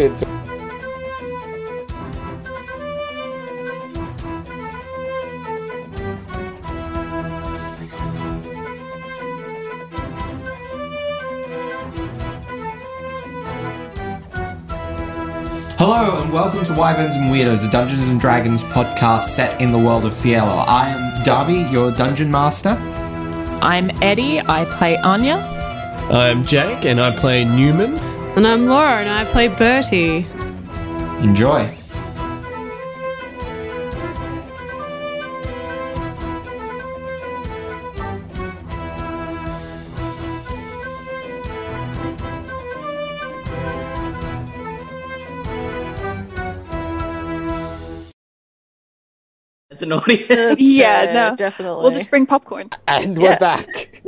into Hello and welcome to Wyverns and Weirdos, a Dungeons and Dragons podcast set in the world of Fiello. I am Darby, your dungeon master. I'm Eddie. I play Anya. I'm Jake, and I play Newman. And I'm Laura, and I play Bertie. Enjoy. As an audience. Yeah, no. definitely. We'll just bring popcorn. And we're Yeah. back.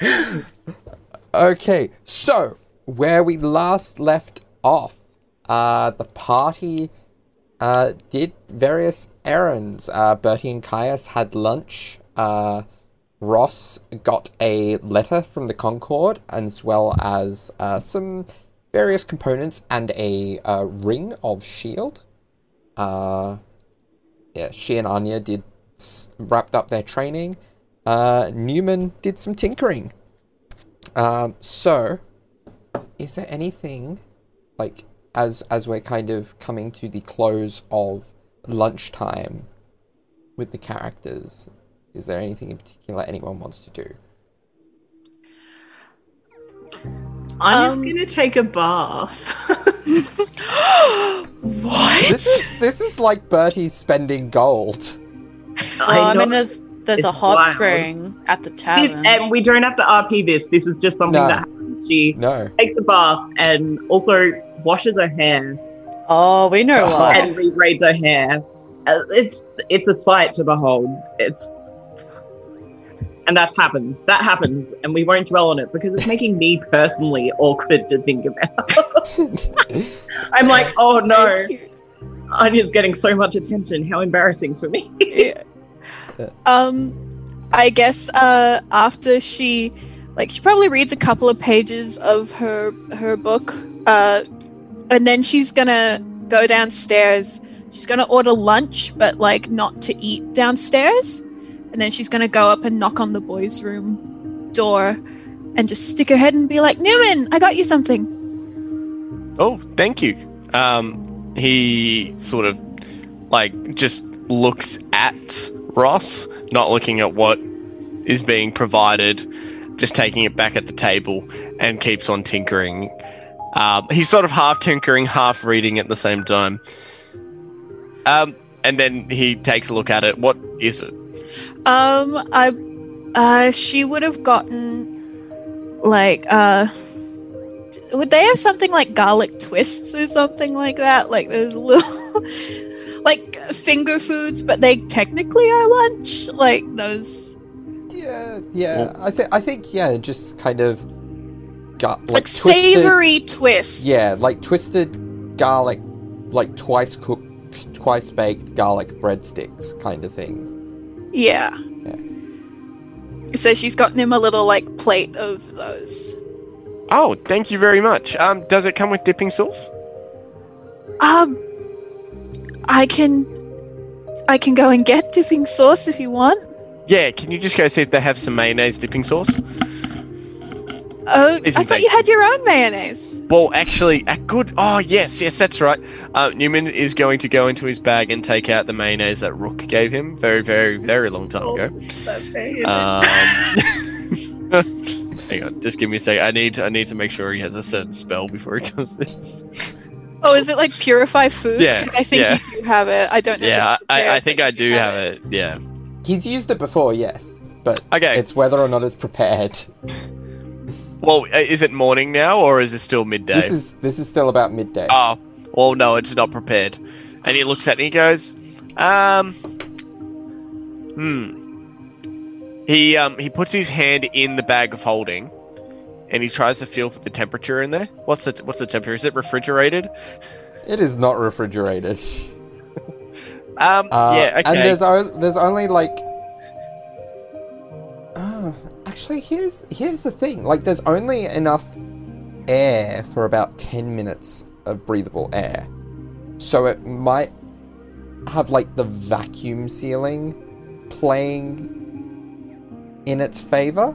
okay, so where we last left off, uh, the party uh, did various errands. Uh, Bertie and Caius had lunch. Uh, Ross got a letter from the Concord, as well as uh, some various components and a uh, ring of shield. Uh, yeah, she and Anya did wrapped up their training. Uh, Newman did some tinkering. Um, so, is there anything like as as we're kind of coming to the close of lunchtime with the characters? Is there anything in particular anyone wants to do? I'm Um, just gonna take a bath. What? This is this is like Bertie spending gold. Oh, I, mean, there's there's a hot wild. spring at the This- tavern. and we don't have to RP this. This is just something No. that happens. She No. takes a bath and also washes her hair oh, we know Oh. why. and rebraids her hair. Uh, It's it's a sight to behold. It's and that's happened. That happens, and we won't dwell on it because it's making me personally awkward to think about. I'm like, oh no, Anya's getting so much attention. How embarrassing for me. Um, I guess uh, after she, like, she probably reads a couple of pages of her her book, uh, and then she's gonna go downstairs. She's gonna order lunch, but like not to eat downstairs, and then she's gonna go up and knock on the boys' room door, and just stick her head and be like, "Newman, I got you something." Oh, thank you. Um, he sort of like just looks at Ross, not looking at what is being provided, just taking it back at the table, and keeps on tinkering. Um, he's sort of half tinkering, half reading at the same time. Um, and then he takes a look at it. What is it? Um, I, uh, she would have gotten, like, uh, would they have something like garlic twists or something like that? Like, those little, like, finger foods, but they technically are lunch. Like those, Yeah, yeah. I think I think yeah, just kind of got like, like, twisted- savory twists. Yeah, like twisted garlic, like twice cooked, twice baked garlic breadsticks kind of things. yeah. So she's gotten him a little like plate of those. Oh, thank you very much. Um, does it come with dipping sauce? Um, I can, I can go and get dipping sauce if you want. Yeah, can you just go see if they have some mayonnaise dipping sauce? Oh, Isn't I thought they- you had your own mayonnaise. Well, actually, a good. Oh, yes, yes, that's right. Uh, Newman is going to go into his bag and take out the mayonnaise that Rook gave him very, very, very long time ago. Um, hang on, just give me a sec. I need, I need to make sure he has a certain spell before he does this. Oh, is it like purify food? Yeah, 'Cause I think yeah. you do have it. I don't know. yeah, if it's I, I think but I you do have it. Yeah. He's used it before, yes, but Okay. it's whether or not it's prepared. Well, uh, is it morning now or is it still midday? This is this is still about midday. Oh, well, no, it's not prepared. And he looks at me and he goes, um, hmm. He um he puts his hand in the bag of holding, and he tries to feel for the temperature in there. What's the what's the temperature? Is it refrigerated? It is not refrigerated. Um, Uh, yeah, okay. And there's o- there's only like. Oh, actually, here's here's the thing. Like, there's only enough air for about 10 minutes of breathable air. So it might have like the vacuum sealing playing in its favor.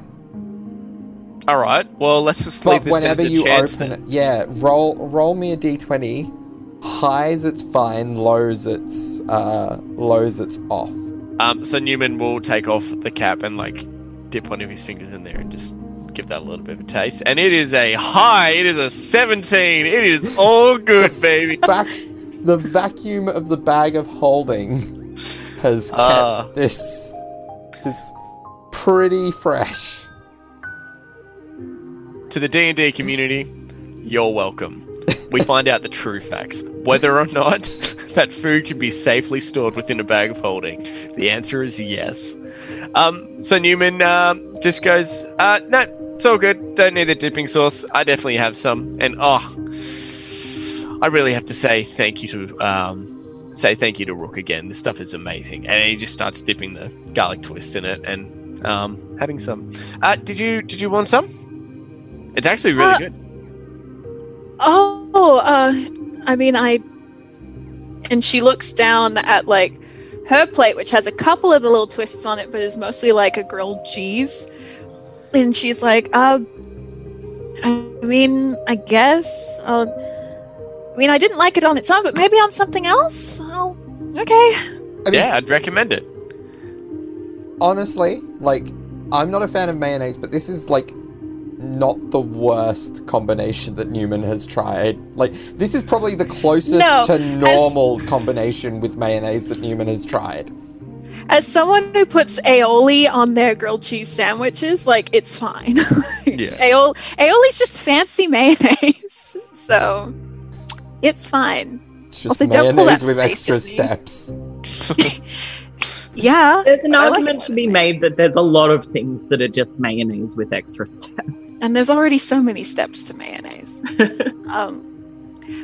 All right. Well, let's just leave But this whenever you chance open then. it, yeah, roll roll me a d20. Highs it's fine, lows it's uh lows it's off. Um, so Newman will take off the cap and like dip one of his fingers in there and just give that a little bit of a taste. And it is a high. It is a 17. It is all good, baby. Back the vacuum of the bag of holding has kept Ah. this this pretty fresh. to the D&D community, you're welcome. We find out the true facts. Whether or not that food can be safely stored within a bag of holding, the answer is yes. Um, so Newman um, just goes, uh, no, it's all good. Don't need the dipping sauce. I definitely have some. And oh, I really have to say thank you to um, say thank you to Rook again. This stuff is amazing. And he just starts dipping the garlic twist in it and um, having some. Uh, did you did you want some? It's actually really Uh, good. Oh, uh, I mean, I. And she looks down at like her plate, which has a couple of the little twists on it, but is mostly like a grilled cheese. And she's like, uh, I mean, I guess. Uh, I mean, I didn't like it on its own, but maybe on something else. Oh, okay. I mean, yeah, I'd recommend it. honestly, like, I'm not a fan of mayonnaise, but this is like not the worst combination that Newman has tried. Like, this is probably the closest No, to normal combination with mayonnaise that Newman has tried. As someone who puts aioli on their grilled cheese sandwiches, like it's fine. Yeah. Aioli, aioli's just fancy mayonnaise, so it's fine. It's just Also, don't pull mayonnaise that with extra steps. Yeah, There's an I like argument to be made that there's a lot of things that are just mayonnaise with extra steps. and there's already so many steps to mayonnaise. um,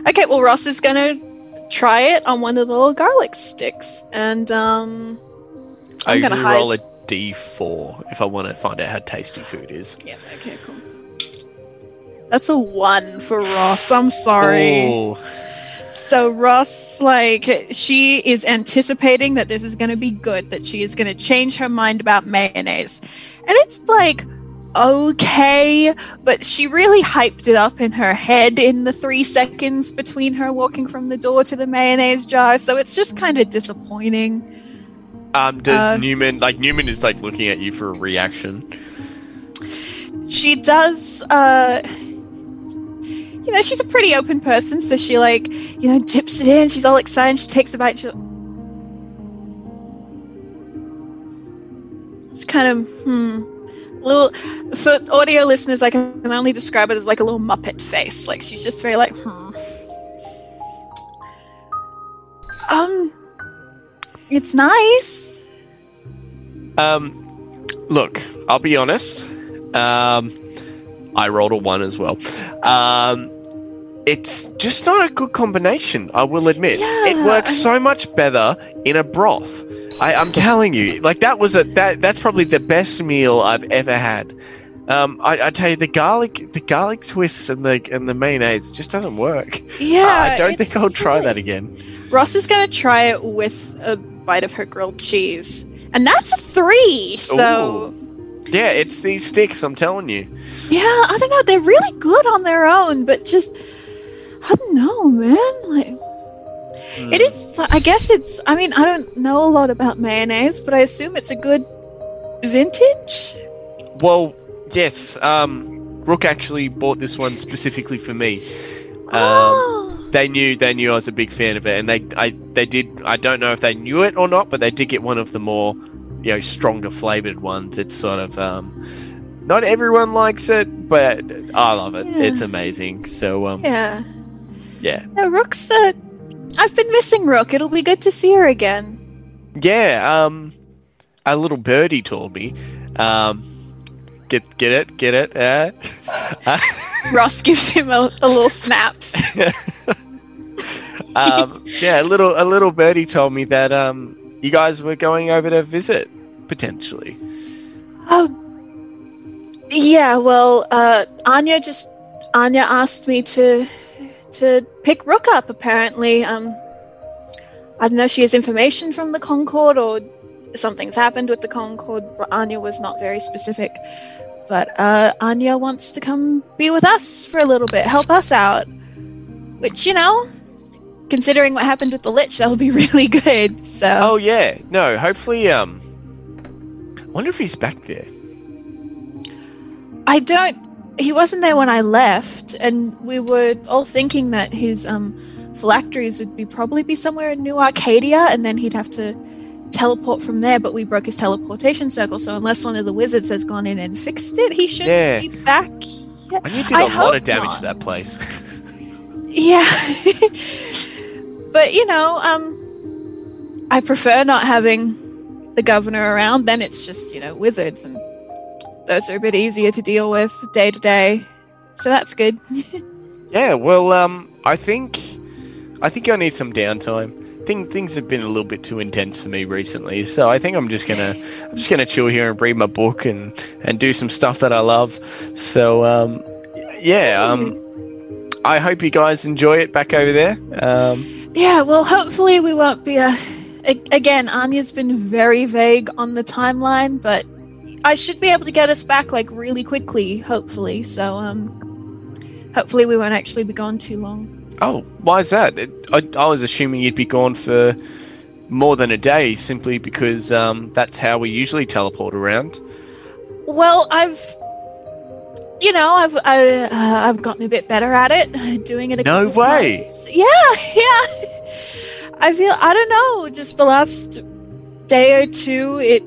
okay, well Ross is gonna try it on one of the little garlic sticks, and um, I I'm gonna roll a heist- D4 if I want to find out how tasty food is. yeah, okay, cool. That's a one for Ross. I'm sorry. Ooh. So Ross, like, she is anticipating that this is going to be good, that she is going to change her mind about mayonnaise. And it's like, okay, but she really hyped it up in her head in the three seconds between her walking from the door to the mayonnaise jar. So it's just kind of disappointing. Um, does Uh, Newman like Newman is like looking at you for a reaction? She does, uh, you know, she's a pretty open person, so she, like, you know, dips it in. She's all excited. She takes a bite. She's It's kind of, hmm. Little, for audio listeners, I can only describe it as like a little Muppet face. Like, she's just very, like, hmm. Um, it's nice. Um, look, I'll be honest. Um, I rolled a one as well. Um, it's just not a good combination. I will admit. It works I- so much better in a broth. I, I'm telling you, like that was a that that's probably the best meal I've ever had. Um, I, I tell you, the garlic, the garlic twists and the and the mayonnaise just doesn't work. Yeah. I don't think I'll try that again. Ross is gonna try it with a bite of her grilled cheese, and that's a three. So Yeah, it's these sticks. I'm telling you. yeah, I don't know. They're really good on their own, but just I don't know, man. Like Hmm. it is. I guess it's. I mean, I don't know a lot about mayonnaise, but I assume it's a good vintage. Well, yes. Um, Rook actually bought this one specifically for me. Um, oh, they knew they knew I was a big fan of it, and they I they did. I don't know if they knew it or not, but they did get one of the more you know stronger flavored ones. It's sort of um, not everyone likes it, but I love it. Yeah. It's amazing. So um, yeah. Yeah, No, Rook's. Uh, I've been missing Rook. It'll be good to see her again. yeah. Um, a little birdie told me. Um, get get it, get it. Uh, Ross gives him a, a little snaps. um, yeah, a little a little birdie told me that um, you guys were going over to visit potentially. Oh, yeah. Well, uh, Anya just Anya asked me to to pick Rook up. Apparently, um, I don't know. if She has information from the Concord, or something's happened with the Concord. But Anya was not very specific. But uh, Anya wants to come be with us for a little bit, help us out. Which you know, considering what happened with the Lich, that'll be really good. So. Oh yeah, no. Hopefully, um, I wonder if he's back there. I don't. He wasn't there when I left, and we were all thinking that his um, phylacteries would be probably be somewhere in New Arcadia, and then he'd have to teleport from there. But we broke his teleportation circle, so unless one of the wizards has gone in and fixed it, he should Yeah. be back. yet. And you did I a lot of damage not. to that place. Yeah, but you know, um, I prefer not having the governor around. Then it's just you know wizards, and those are a bit easier to deal with day to day. So that's good. yeah. Well, um, I think, I think I need some downtime. Thing, things have been a little bit too intense for me recently, so I think I'm just gonna, I'm just gonna chill here and read my book and and do some stuff that I love. So, um, yeah. Um, I hope you guys enjoy it back over there. Um, Yeah, well, hopefully we won't be a- Again, Anya's been very vague on the timeline, but I should be able to get us back like really quickly, hopefully. So, um, hopefully we won't actually be gone too long. oh, why is that? It, I, I was assuming you'd be gone for more than a day, simply because um, that's how we usually teleport around. Well, I've, you know, I've I, uh, I've gotten a bit better at it, doing it. A No way. times. Yeah, yeah. I feel I don't know. Just the last day or two, it,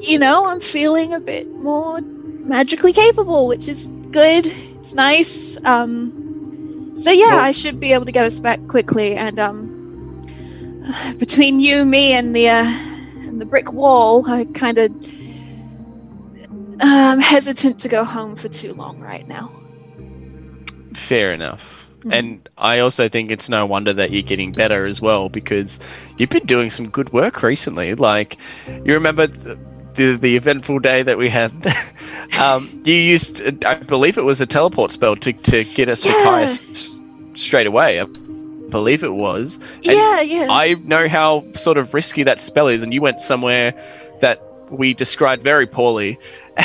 you know, I'm feeling a bit more magically capable, which is good. It's nice. Um, so yeah, Well- I should be able to get us back quickly. And um, between you, me, and the uh, and the brick wall, I kind of I'm hesitant to go home for too long right now. Fair enough. Mhm. And I also think it's no wonder that you're getting better as well because you've been doing some good work recently. Like, you remember the, the, the eventful day that we had? um, you used, I believe it was a teleport spell to, to get us to Yeah. Caius s- straight away. I believe it was. And yeah, yeah. I know how sort of risky that spell is, and you went somewhere that we described very poorly,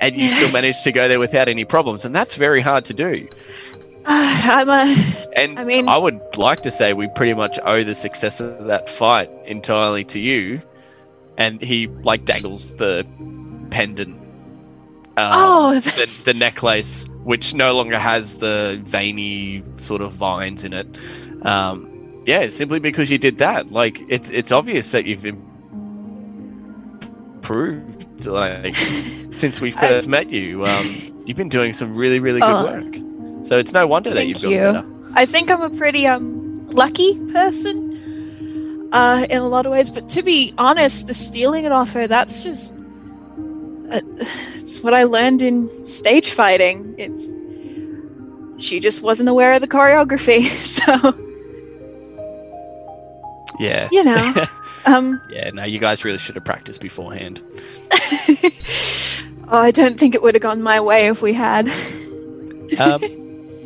and you still managed to go there without any problems, and that's very hard to do. I'm a. And I mean, I, would like to say we pretty much owe the success of that fight entirely to you. And he like dangles the pendant, um, Oh, the, the necklace, which no longer has the veiny sort of vines in it. Um, yeah, simply because you did that. Like it's it's obvious that you've improved. Like since we I- first met you, um, you've been doing some really really good Oh. work. So it's no wonder that you've gotten you. better. I think I'm a pretty um lucky person, uh, in a lot of ways. But to be honest, the stealing it off her, that's just. Uh, it's what I learned in stage fighting. It's. She just wasn't aware of the choreography, so Yeah. you know. Um, yeah, no, you guys really should have practiced beforehand. oh, I don't think it would have gone my way if we had. Um,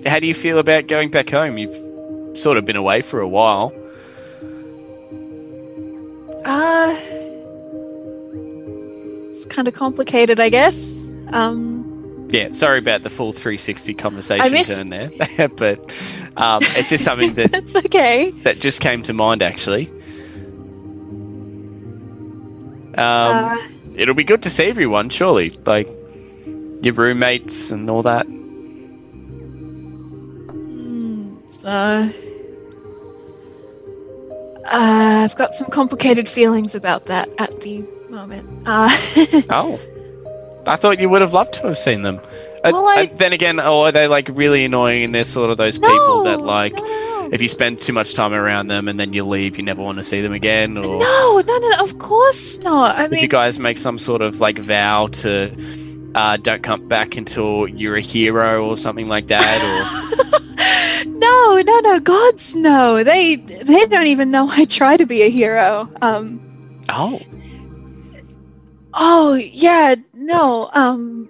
how do you feel about going back home? You've sort of been away for a while. Uh, it's kind of complicated, I guess. Um, Yeah, sorry about the full 360 conversation I turn there, but um, it's just something that, that's okay. that just came to mind actually. Um, uh, it'll be good to see everyone, surely, like your roommates and all that. hmm, so, uh, I've got some complicated feelings about that at the moment. Uh, Oh, I thought you would have loved to have seen them. Uh, Well, I- uh, then again, oh, are they like really annoying? And they're sort of those no, people that like. no, if you spend too much time around them and then you leave, you never want to see them again, or No, no, no, of course not. I mean, you guys make some sort of like vow to uh, don't come back until you're a hero or something like that, no, no, no, gods, no. They they don't even know I try to be a hero. Um, oh, oh yeah, no. Um,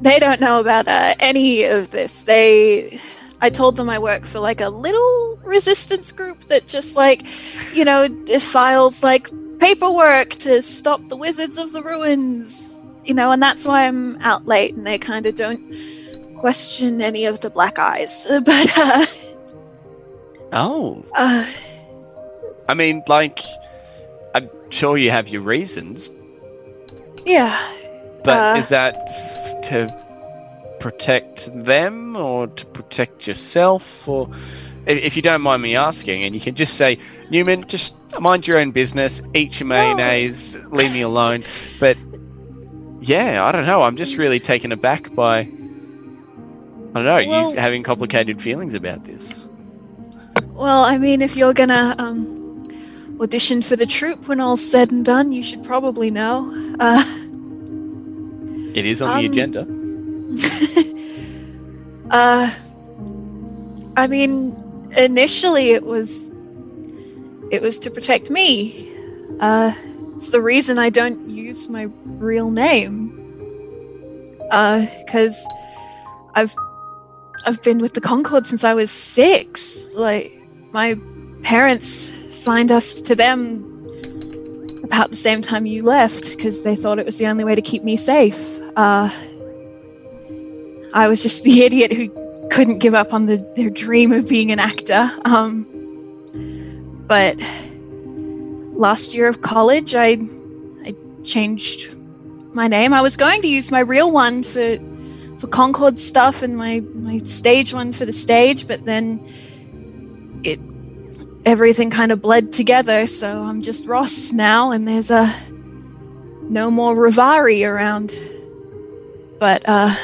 they don't know about uh, any of this. They, I told them I work for like a little resistance group that just like, you know, files like paperwork to stop the wizards of the ruins, you know, and that's why I'm out late, and they kind of don't question any of the black eyes. But uh, Oh, uh, I mean, like, I'm sure you have your reasons, yeah, but Uh, is that f- to protect them or to protect yourself? Or if, if you don't mind me asking, and you can just say, Newman, just mind your own business, eat your mayonnaise, leave me alone. But yeah, I don't know. I'm just really taken aback by. I don't know, Well- you having complicated feelings about this. Well, I mean, if you're gonna um, audition for the troupe when all's said and done, you should probably know. Uh, It is on the Um, agenda. uh, I mean, initially it was it was to protect me. Uh, it's the reason I don't use my real name. Uh, because I've I've been with the Concord since I was six. Like my parents signed us to them about the same time you left because they thought it was the only way to keep me safe. Uh, I was just the idiot who couldn't give up on the, their dream of being an actor. Um, but last year of college, I I changed my name. I was going to use my real one for for Concord stuff and my my stage one for the stage, but then it everything kind of bled together. So I'm just Ross now, and there's a no more Rivari around. But uh,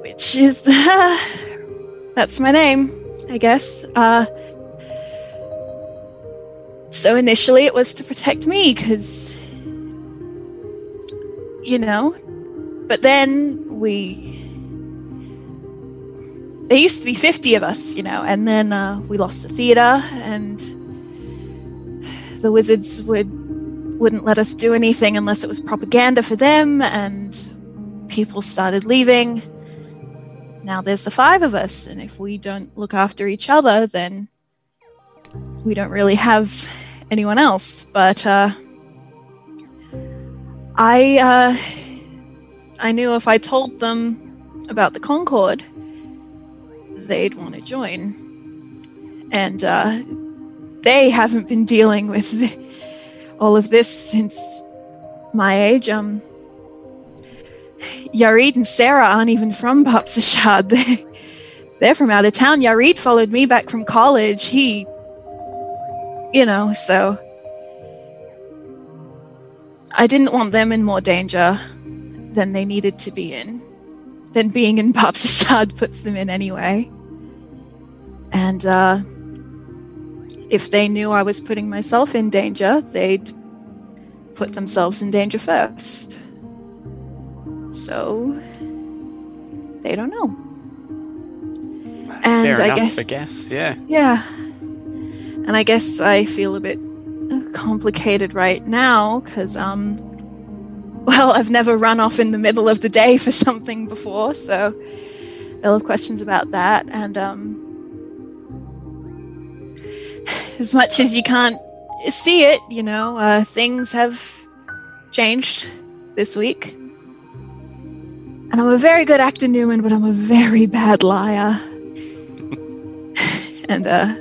which is that's my name, I guess. Uh, so initially it was to protect me because you know but then we there used to be 50 of us you know and then uh, we lost the theater and the wizards would wouldn't let us do anything unless it was propaganda for them and people started leaving. Now there's the five of us and if we don't look after each other then we don't really have anyone else. But uh i uh i knew if i told them about the concord they'd want to join and uh they haven't been dealing with all of this since my age um Yarid and Sarah aren't even from Bapsashad. They, they're from out of town. Yarid followed me back from college. He, you know, so I didn't want them in more danger than they needed to be in. Than being in Bapsashad puts them in anyway. And uh, if they knew I was putting myself in danger, they'd put themselves in danger first. So they don't know. And Fair I enough, guess I guess, yeah. yeah. And I guess I feel a bit complicated right now because, um, well, I've never run off in the middle of the day for something before, so they'll have questions about that. And, um, as much as you can't see it, you know, uh, things have changed this week. And I'm a very good actor, Newman, but I'm a very bad liar. and uh,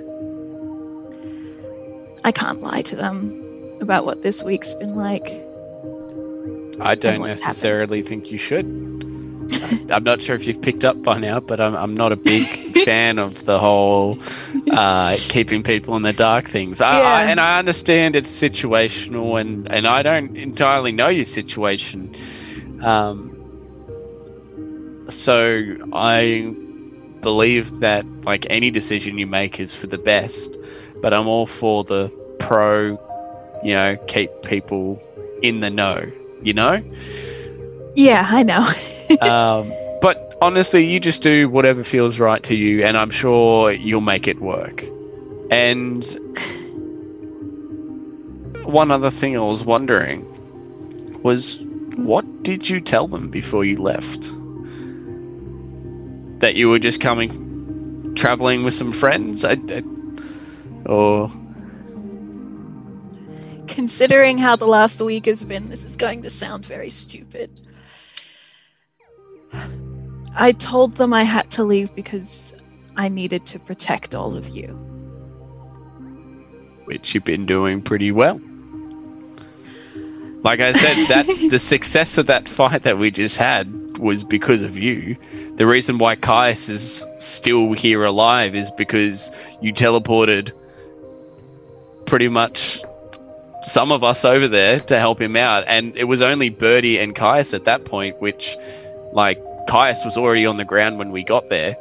I can't lie to them about what this week's been like. I don't what happened. necessarily think you should. I'm not sure if you've picked up by now, but I'm, I'm not a big fan of the whole uh, keeping people in the dark things. I, I, and I understand it's situational, and, and I don't entirely know your situation. Um, so I believe that like any decision you make is for the best, but I'm all for the pro, you know, keep people in the know. You know. Yeah, I know. um, but honestly, you just do whatever feels right to you, and I'm sure you'll make it work. And one other thing I was wondering was what did you tell them before you left? That you were just coming, traveling with some friends, I, I, or Considering how the last week has been, this is going to sound very stupid. I told them I had to leave because I needed to protect all of you. which you've been doing pretty well. Like I said, that the success of that fight that we just had was because of you. The reason why Caius is still here alive is because you teleported pretty much some of us over there to help him out, and it was only Bertie and Caius at that point, which, like, Caius was already on the ground when we got there.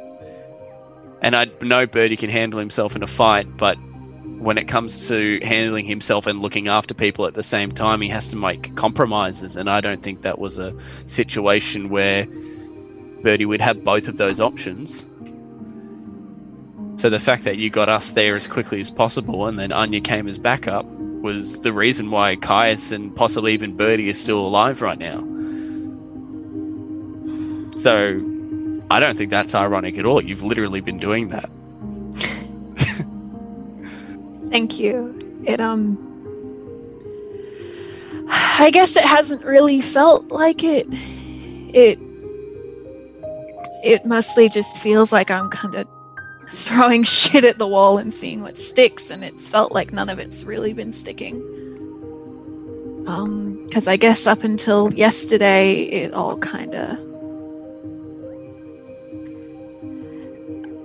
And I know Bertie can handle himself in a fight, but when it comes to handling himself and looking after people at the same time, he has to make compromises. And I don't think that was a situation where Bertie would have both of those options. So the fact that you got us there as quickly as possible and then Anya came as backup was the reason why Caius and possibly even Bertie is still alive right now. So I don't think that's ironic at all. You've literally been doing that. Thank you. It um I guess it hasn't really felt like it. It it mostly just feels like I'm kind of throwing shit at the wall and seeing what sticks and it's felt like none of it's really been sticking. Um cuz I guess up until yesterday it all kind of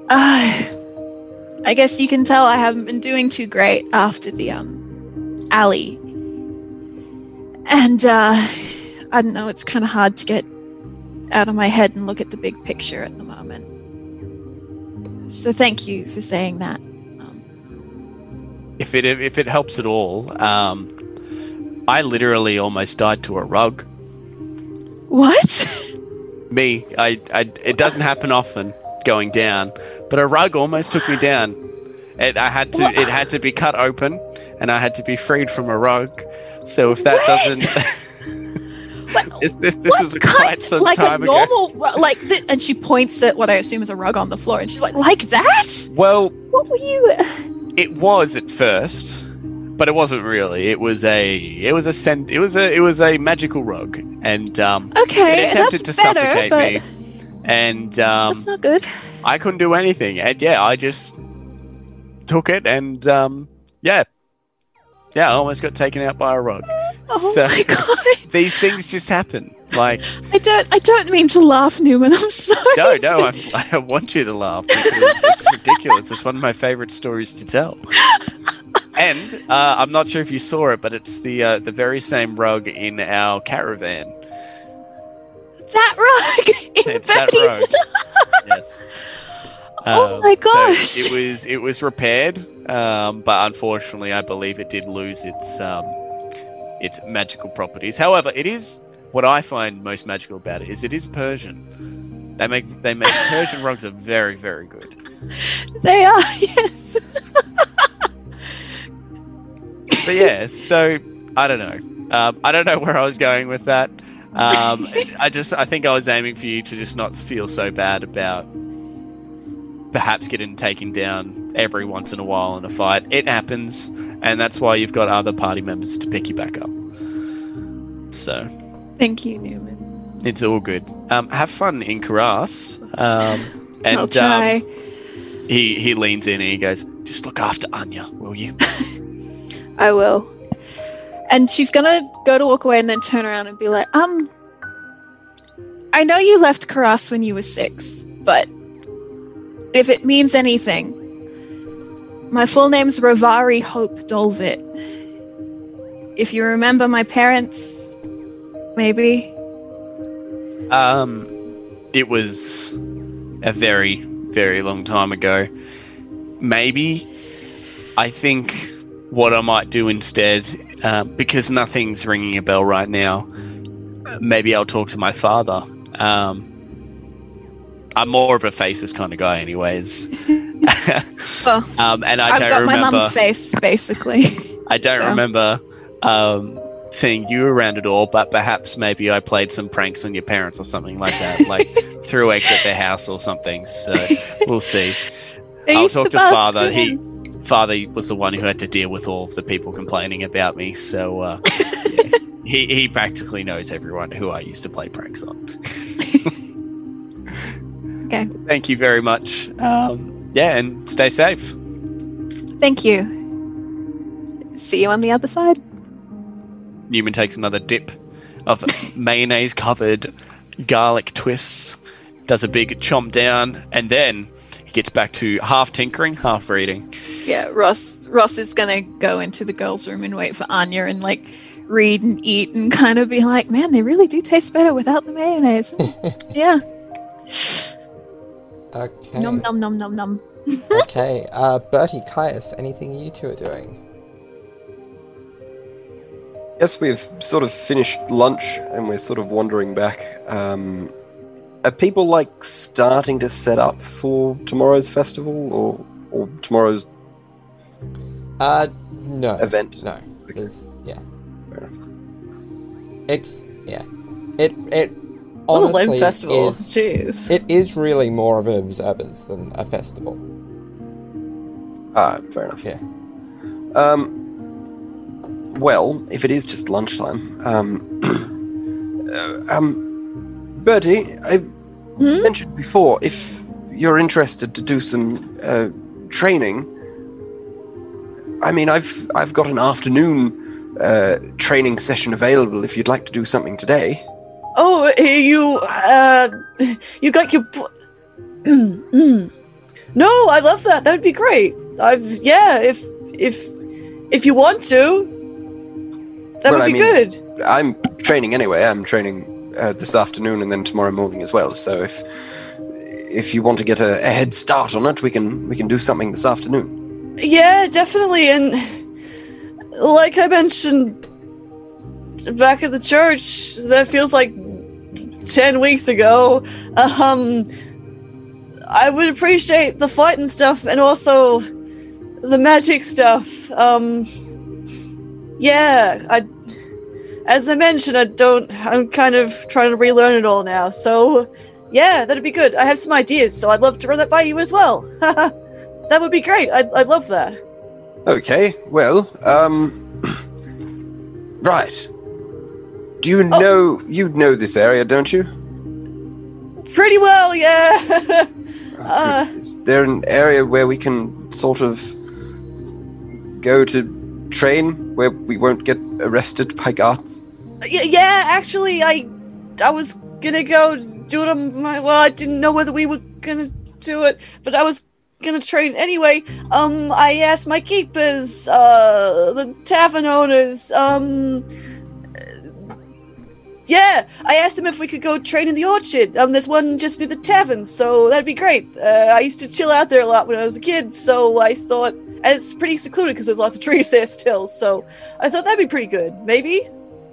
uh, I guess you can tell I haven't been doing too great after the um alley. And uh I don't know, it's kind of hard to get out of my head and look at the big picture at the moment. So thank you for saying that. Um, If it if it helps at all, um, I literally almost died to a rug. what? Me, I, I it doesn't happen often going down, but a rug almost took me down. It, I had to it had to be cut open, and I had to be freed from a rug. So if that What? doesn't, What- this this, was kind- quite some like time a ago. normal ru- like th- and she points at what I assume is a rug on the floor and she's like like that? Well, What were you it was at first, but it wasn't really. It was a it was a cent- it was a it was a magical rug, and um, Okay, it attempted that's to better, suffocate but me, and um, that's not good. I couldn't do anything, and yeah, I just took it, and um, yeah, yeah, I almost got taken out by a rug. Oh So- my god. These things just happen. Like, I don't I don't mean to laugh, Newman. I'm sorry. no, no, I, I want you to laugh it's ridiculous. It's one of my favorite stories to tell. And uh, I'm not sure if you saw it, but it's the uh, the very same rug in our caravan. that rug in It's that Bertie's. Yes. Oh Um, my so gosh. it was it was repaired, um, but unfortunately, I believe it did lose its um, its magical properties. However, it is what I find most magical about it is it is Persian. They make they make Persian rugs are very very good. They are, yes. But yeah, so I don't know. Um, I don't know where I was going with that. Um, I just I think I was aiming for you to just not feel so bad about perhaps getting taken down every once in a while in a fight. It happens, and that's why you've got other party members to pick you back up. So Thank you, Newman. it's all good. Um, have fun in Karas. Um, and I'll try. Um, he he leans in and he goes, "Just look after Anya, will you?" I will. And she's gonna go to walk away and then turn around and be like, um, I know you left Karas when you were six, but if it means anything, my full name's Ravari Hope Dolvit. If you remember my parents, maybe. Um, it was a very, very long time ago. Maybe I think what I might do instead, uh, because nothing's ringing a bell right now, maybe I'll talk to my father. Um, I'm more of a faces kind of guy, anyways. Well, um, and I I've don't got my mum's face, basically. I don't so. remember um, seeing you around at all, but perhaps maybe I played some pranks on your parents or something like that, like threw eggs at their house or something. So we'll see. They I'll talk to father. He- Father was the one who had to deal with all of the people complaining about me, so uh, he he practically knows everyone who I used to play pranks on. Okay. Thank you very much. Um, yeah, and stay safe. Thank you. See you on the other side. Newman takes another dip of mayonnaise covered garlic twists, does a big chomp down, and then he gets back to half tinkering, half reading. Yeah, Ross. Ross is gonna go into the girls' room and wait for Anya and like read and eat and kind of be like, "Man, they really do taste better without the mayonnaise." yeah. Okay. Nom nom nom nom nom. okay. Uh, Bertie, Caius, anything you two are doing? Yes, we've sort of finished lunch and we're sort of wandering back. Um, are people like starting to set up for tomorrow's festival or or tomorrow's Uh, no. event? No. Okay. Yeah. Fair enough. It's yeah. It it What a honestly lame festival. is Jeez. it is really more of an observance than a festival. Ah, fair enough. Yeah. Um, well, if it is just lunchtime, um, uh, um, Bertie, I Hmm? mentioned before if you're interested to do some uh, training. I mean, I've I've got an afternoon uh, training session available if you'd like to do something today. Oh, eh, you, uh, you got your. No, I love that. That would be great. I've yeah. If if if you want to, that Well, would I be mean- good. I'm training anyway. I'm training uh, this afternoon and then tomorrow morning as well. So if if you want to get a, a head start on it, we can we can do something this afternoon. Yeah, definitely. And like I mentioned back at the church, that feels like 10 weeks ago. Um, I would appreciate the fight and stuff and also the magic stuff. Um, yeah, I. As I mentioned, I don't. I'm kind of trying to relearn it all now. So, yeah, that'd be good. I have some ideas, so I'd love to run that by you as well. that would be great. I'd, I'd love that. Okay. Well, um, right. Do you know you know this area, don't you? Pretty well, yeah. uh, Is there an area where we can sort of go to train where we won't get arrested by guards? yeah, actually, I, I was gonna go do it on my. Well, I didn't know whether we were gonna do it, but I was gonna train anyway. Um, I asked my keepers, uh, the tavern owners, um. Yeah, I asked them if we could go train in the orchard. Um, there's one just near the tavern, so that'd be great. Uh, I used to chill out there a lot when I was a kid, so I thought, it's pretty secluded because there's lots of trees there still. So I thought that'd be pretty good. Maybe,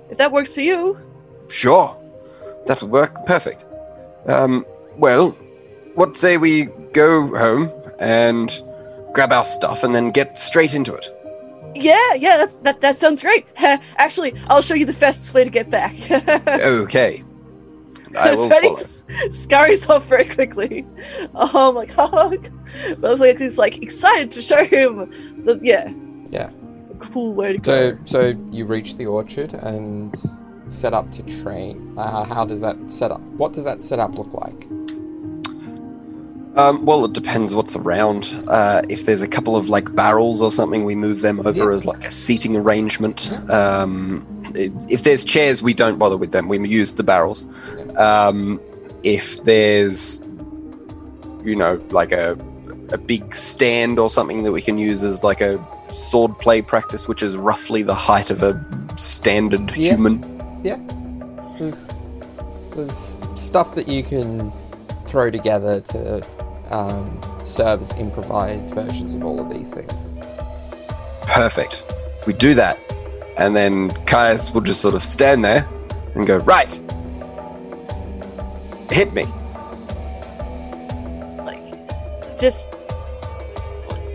if that works for you. Sure. That would work perfect. Um, well, what say we go home and grab our stuff and then get straight into it? Yeah, yeah, that's, that that sounds great. Actually, I'll show you the fastest way to get back. Okay. I will s- scurries off very quickly. Oh my god! But I was like, he's like excited to show him. The, yeah. Yeah. A cool way to go. So so you reach the orchard and set up to train. Uh, how does that set up? What does that setup look like? Um, well, it depends what's around. Uh, if there's a couple of like barrels or something, we move them over Yeah. as like a seating arrangement. Um, if there's chairs, we don't bother with them. We use the barrels. Um, if there's, you know, like a a big stand or something that we can use as like a sword play practice, which is roughly the height of a standard Yeah. human. Yeah. There's there's stuff that you can throw together to um, serve as improvised versions of all of these things. Perfect. We do that, and then Caius will just sort of stand there and go, right, hit me. Like, just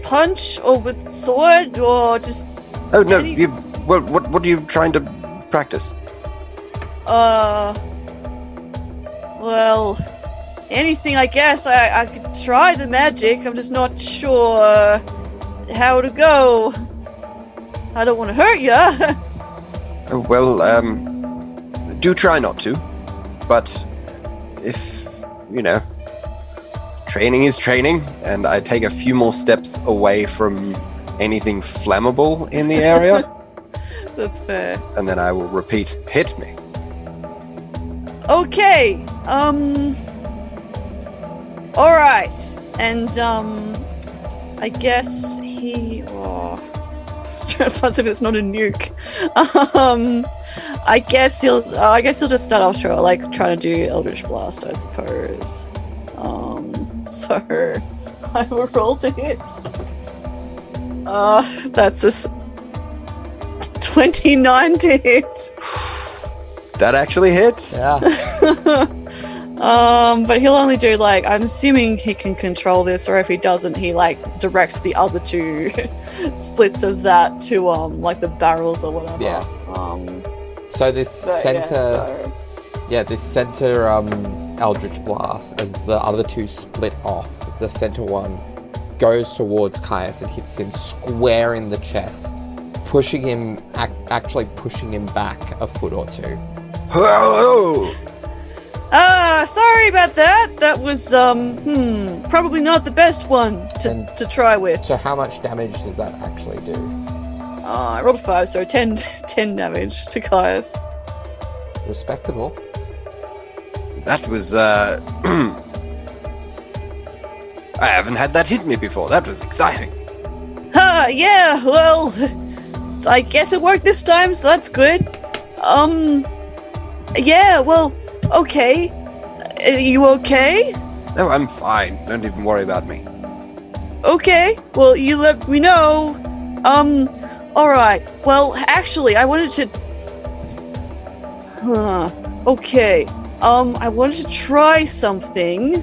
punch or with sword or just Oh no, Any- you. What, what, what are you trying to practice. Uh. Well, anything, I guess. I, I could try the magic. I'm just not sure how to go. I don't want to hurt you. Oh, well, um, do try not to. But if, you know, training is training, and I take a few more steps away from anything flammable in the area, That's fair. and then I will repeat, hit me. Okay. Um. All right. And um, I guess he. Oh, trying to find something that's not a nuke. Um, I guess he'll. Uh, I guess he'll just start off try, like trying to do Eldritch Blast, I suppose. Um. So I will roll to hit. Uh, that's a s- twenty-nine to hit. That actually hits. Yeah. um, but he'll only do like I'm assuming he can control this, or if he doesn't, he like directs the other two splits of that to um like the barrels or whatever. Yeah. Um, So this but yeah, center, so- yeah, this center um, Eldritch Blast, as the other two split off, the center one goes towards Caius and hits him square in the chest, pushing him, ac- actually pushing him back a foot or two. Whoa! Ah, sorry about that. That was um hmm probably not the best one to, And- to try with. So how much damage does that actually do? Uh, I rolled a five, so 10, 10 damage to Caius. Respectable. That was, uh. I haven't had that hit me before. That was exciting. Ha, yeah, well, I guess it worked this time, so that's good. Um, yeah, well, okay. Are you okay? No, I'm fine. Don't even worry about me. Okay, well, you let me know. Um, alright. Well, actually, I wanted to. Huh. Okay. Um, I wanted to try something,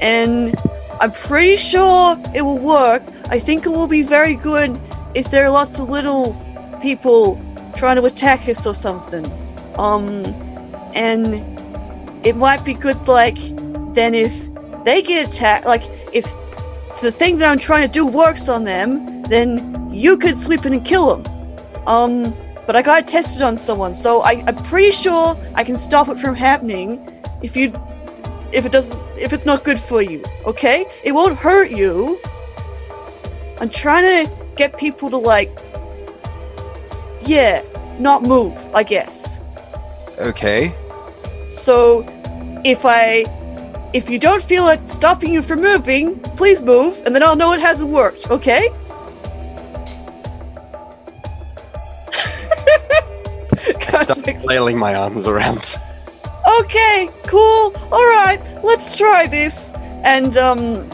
and I'm pretty sure it will work. I think it will be very good if there are lots of little people trying to attack us or something. Um, and it might be good, like, then if they get attacked, like, if the thing that I'm trying to do works on them, then you could sweep in and kill them. Um, but I got tested on someone, so I, I'm pretty sure I can stop it from happening if you, if it doesn't, if it's not good for you. Okay, it won't hurt you. I'm trying to get people to like, yeah, not move. I guess. Okay. So, if I, if you don't feel it stopping you from moving, please move, and then I'll know it hasn't worked. Okay? I Guys, start makes- flailing my arms around. okay, cool. All right, let's try this. And um,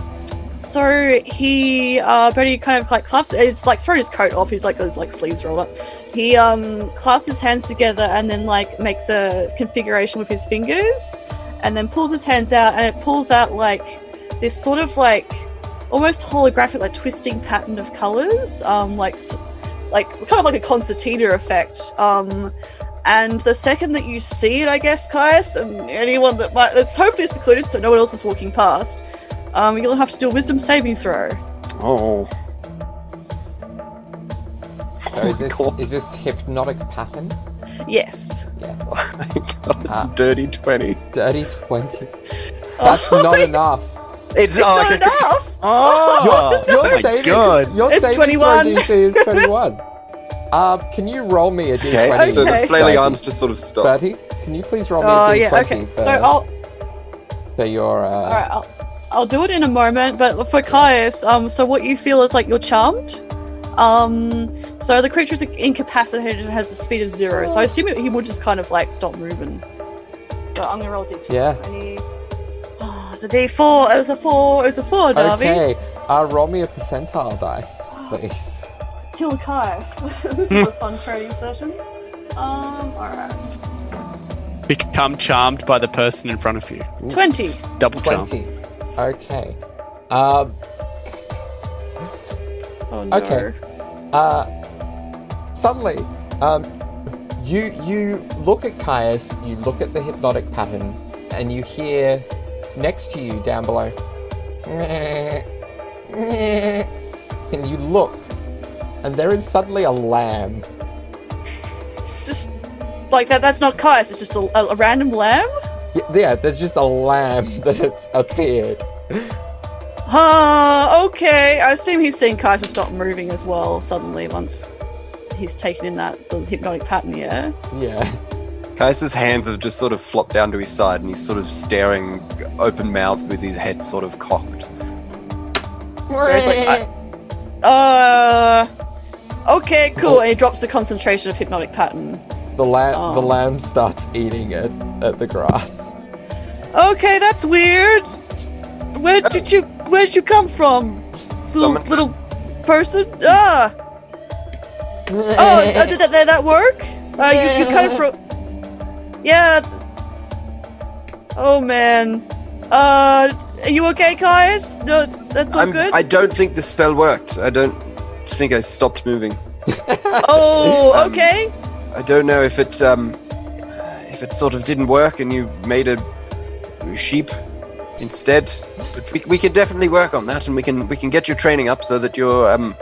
so he, uh, Bertie kind of like clasps, he's like thrown his coat off. He's like those like sleeves rolled up. He um clasps his hands together and then like makes a configuration with his fingers, and then pulls his hands out, and it pulls out like this sort of like almost holographic, like twisting pattern of colors, um, like th- like kind of like a concertina effect. Um, and the second that you see it, I guess, Caius, and anyone that might, let's hope it's secluded so no one else is walking past, um, you'll have to do a wisdom saving throw. Oh. So is this God. is this hypnotic pattern? Yes. Yes. God, dirty 20. Dirty twenty. That's Oh, not enough. It's, It's oh, not okay. enough! Oh, Your my saving, God. Your It's saving 21. DC is twenty-one. Um, can you roll me a d20? Okay, so the Okay. flailing arms just sort of stop. Bertie, can you please roll me Oh, a d20 yeah, okay. for, So I'll, for your uh, alright, I'll, I'll do it in a moment, but for Caius, um, so what you feel is like you're charmed. Um, so the creature is incapacitated and has a speed of zero, so I assume he would just kind of like stop moving. But I'm gonna roll a d20. Yeah. I need... Oh, it's a d4. It was a four. It was a four, Darby. Okay, uh, roll me a percentile dice, please. Kill Caius. this is a fun training session. Um, alright. Become charmed by the person in front of you. 20. Double charm. Twenty. Okay. Um. Oh no. Okay. Uh. Suddenly, um, you you look at Caius, you look at the hypnotic pattern, and you hear next to you down below. And you look, and there is suddenly a lamb. Just like that. That's not Caius. It's just a, a, a random lamb. Y- Yeah, there's just a lamb that has appeared. Huh. Okay. I assume he's seen Caius stop moving as well. Suddenly, once he's taken in that the hypnotic pattern. Yeah. Yeah. Caius's hands have just sort of flopped down to his side and he's sort of staring open mouthed with his head sort of cocked. Whereas, like, Uh. Okay. Cool. And he drops the concentration of hypnotic pattern. The lamb, the lamb starts eating it at the grass. Okay, that's weird. Where did you where did you come from? Little Summon- little person? Ah. Oh, uh, did that, did that work? Uh, you, you kind of fro- Yeah. Oh man. Uh, are you okay, Caius? No, that's all I'm- good. I don't think the spell worked. I don't think I stopped moving. Oh, Um, okay. I don't know if it um if it sort of didn't work and you made a sheep instead. But we, we can definitely work on that and we can we can get your training up so that your um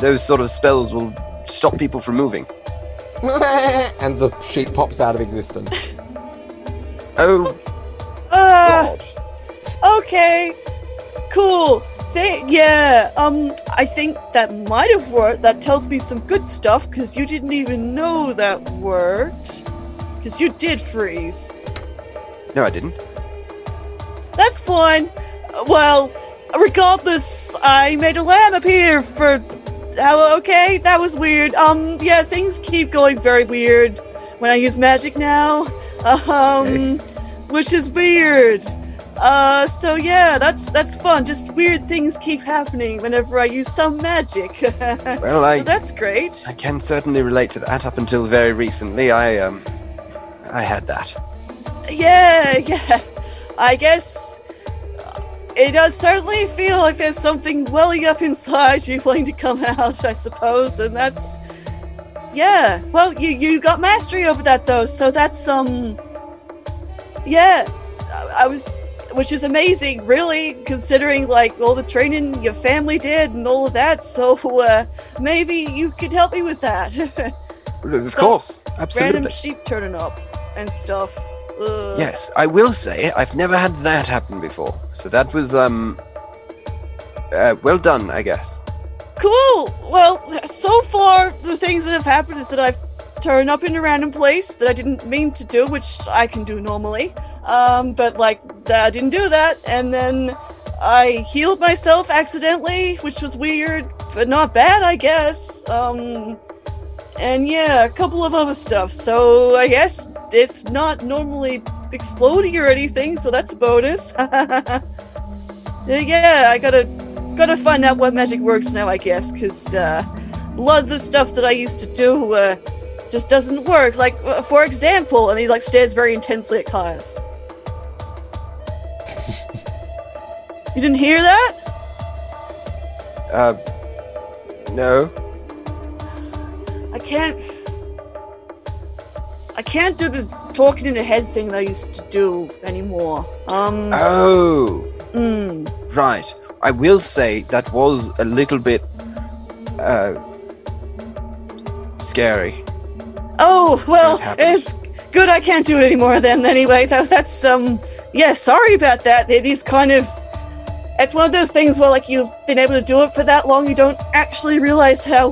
those sort of spells will stop people from moving. and the sheep pops out of existence. Oh Uh, god. Okay. Cool. Th- yeah. Um. I think that might have worked. That tells me some good stuff because you didn't even know that worked. Because you did freeze. No, I didn't. That's fine. Well, regardless, I made a lamb appear for. How? Okay, that was weird. Um. Yeah, things keep going very weird when I use magic now. Um. Which is weird. Uh, so yeah, that's that's fun. Just weird things keep happening whenever I use some magic. Well, I so that's great. I can certainly relate to that. Up until very recently, I um I had that. Yeah, yeah. I guess it does certainly feel like there's something welling up inside you wanting to come out, I suppose, and that's yeah. Well, you you got mastery over that though, so that's um yeah. I, I was which is amazing, really, considering like all the training your family did and all of that. So uh, maybe you could help me with that. Of So, course, absolutely. Random sheep turning up and stuff. Ugh. Yes, I will say I've never had that happen before. So that was um uh, well done, I guess. Cool. Well, so far the things that have happened is that I've turned up in a random place that I didn't mean to do, which I can do normally. Um, but like I didn't do that, and then I healed myself accidentally, which was weird, but not bad, I guess. Um, and yeah, a couple of other stuff. So I guess it's not normally exploding or anything, so that's a bonus. yeah, I gotta gotta find out what magic works now, I guess, because uh, a lot of the stuff that I used to do uh, just doesn't work. Like, uh, for example, and he like stares very intensely at Caius. You didn't hear that? Uh no. I can't. I can't do the talking in the head thing that I used to do anymore. Um. Oh, mm. right. I will say that was a little bit uh scary. Oh well, it's good. I can't do it anymore. Then anyway, that, that's um. Yeah, sorry about that. These kind of. It's one of those things where like you've been able to do it for that long, you don't actually realize how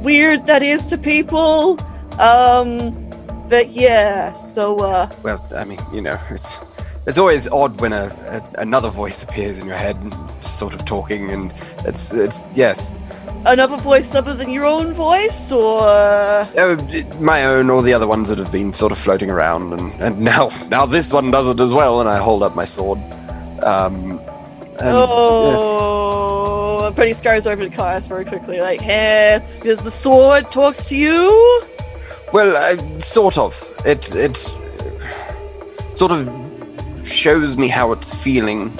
weird that is to people. Um. But yeah, so uh. Well, I mean, you know, it's it's always odd when a, a another voice appears in your head and sort of talking and it's it's yes. Another voice other than your own voice, or uh, Uh, my own or the other ones that have been sort of floating around and, and now now this one does it as well and I hold up my sword. Um and yes. oh, Bertie scurries over to Caius very quickly, like, "Hey, because the sword talks to you." Well, uh, sort of. It it sort of shows me how it's feeling.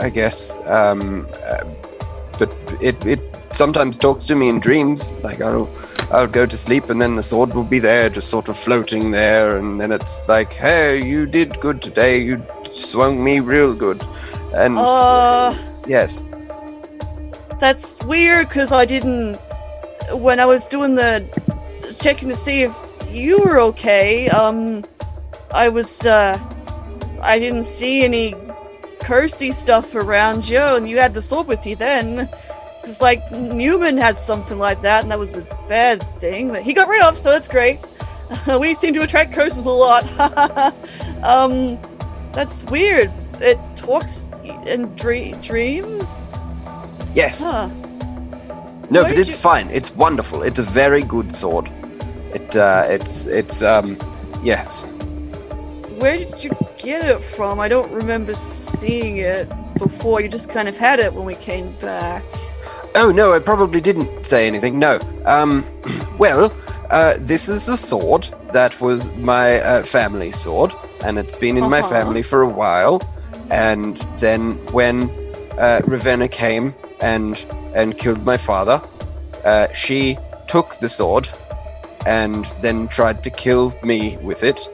I guess. Um, uh, but it it sometimes talks to me in dreams. Like I'll I'll go to sleep and then the sword will be there, just sort of floating there, and then it's like, hey, you did good today. You swung me real good, and Uh, yes, that's weird because I didn't. When I was doing the checking to see if you were okay, um, I was, uh, I didn't see any cursey stuff around you, and you had the sword with you then. Because, like, Newman had something like that, and that was a bad thing that he got rid of, so that's great. we seem to attract curses a lot. um, that's weird. It talks in dre- dreams? yes. Huh. No, Where but it's you- fine. It's wonderful. It's a very good sword. It uh, it's it's um, yes. Where did you get it from? I don't remember seeing it before. You just kind of had it when we came back. Oh no, I probably didn't say anything. No. Um, well, uh, this is a sword that was my uh, family sword, and it's been in my Uh-huh. family for a while. And then when uh, Ravenna came and and killed my father, uh, she took the sword and then tried to kill me with it.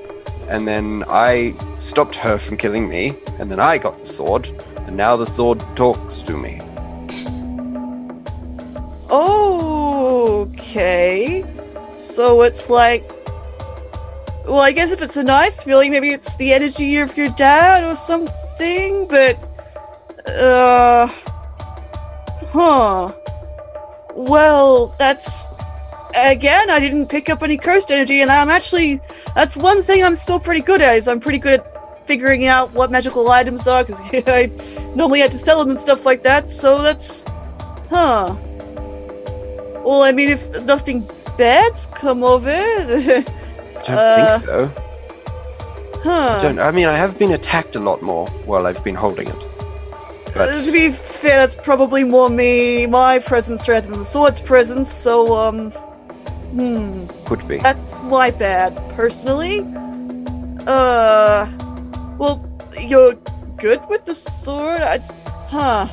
And then I stopped her from killing me, and then I got the sword, and now the sword talks to me. Okay. So it's like. Well, I guess if it's a nice feeling, maybe it's the energy of your dad or something, but. Uh. Huh. Well, that's. Again, I didn't pick up any cursed energy, and I'm actually. That's one thing I'm still pretty good at, is I'm pretty good at figuring out what magical items are, because I normally had to sell them and stuff like that, so that's. Huh. Well, I mean, if there's nothing bad's come of it. I don't Uh, think so. Huh. I don't. I mean, I have been attacked a lot more while I've been holding it. But Uh, to be fair, that's probably more me, my presence rather than the sword's presence, so, um. Hmm. could be. That's my bad, personally. Uh. Well, you're good with the sword? I, huh.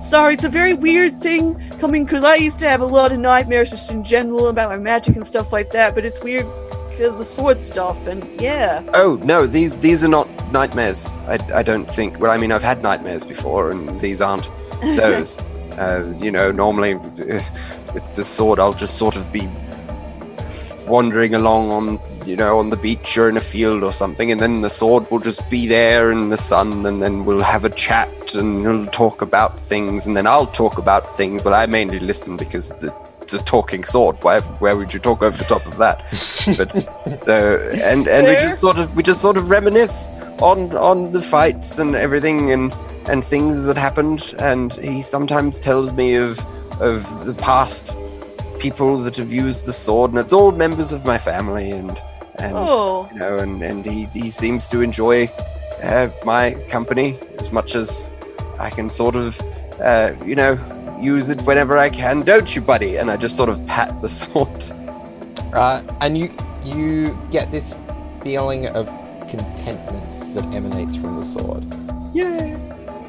Sorry, it's a very weird thing coming because I used to have a lot of nightmares just in general about my magic and stuff like that, but it's weird the sword stuff, and yeah. Oh no, these these are not nightmares. I, I don't think. Well, I mean, I've had nightmares before, and these aren't those. uh, you know, normally with the sword, I'll just sort of be wandering along on you know on the beach or in a field or something, and then the sword will just be there in the sun, and then we'll have a chat and we'll talk about things, and then I'll talk about things, but I mainly listen because the, it's a talking sword. Why, where would you talk over the top of that? But so and and we just sort of we just sort of reminisce on on the fights and everything and and things that happened, and he sometimes tells me of of the past people that have used the sword, and it's all members of my family, and and Oh. you know, and and he he seems to enjoy uh, my company as much as I can sort of uh, you know use it whenever I can, don't you, buddy? And I just sort of pat the sword. Uh, and you you get this feeling of contentment that emanates from the sword. Yeah.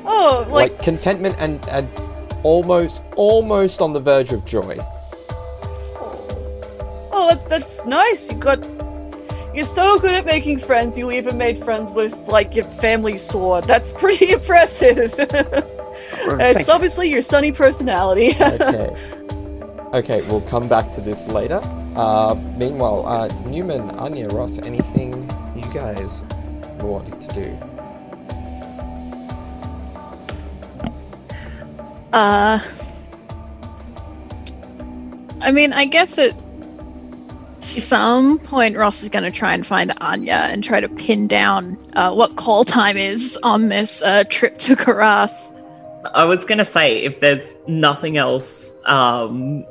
Oh, Like, like, contentment and, and almost almost on the verge of joy. oh, that, that's nice. You got. You're so good at making friends, you even made friends with, like, your family sword. That's pretty impressive. Well, thank it's you. obviously your sunny personality. Okay. okay, we'll come back to this later. Uh, meanwhile, uh, Newman, Anya, Ross, anything you guys wanted to do? Uh, I mean, I guess at some point Ross is going to try and find Anya and try to pin down uh, what call time is on this uh, trip to Karas. I was gonna say if there's nothing else, um,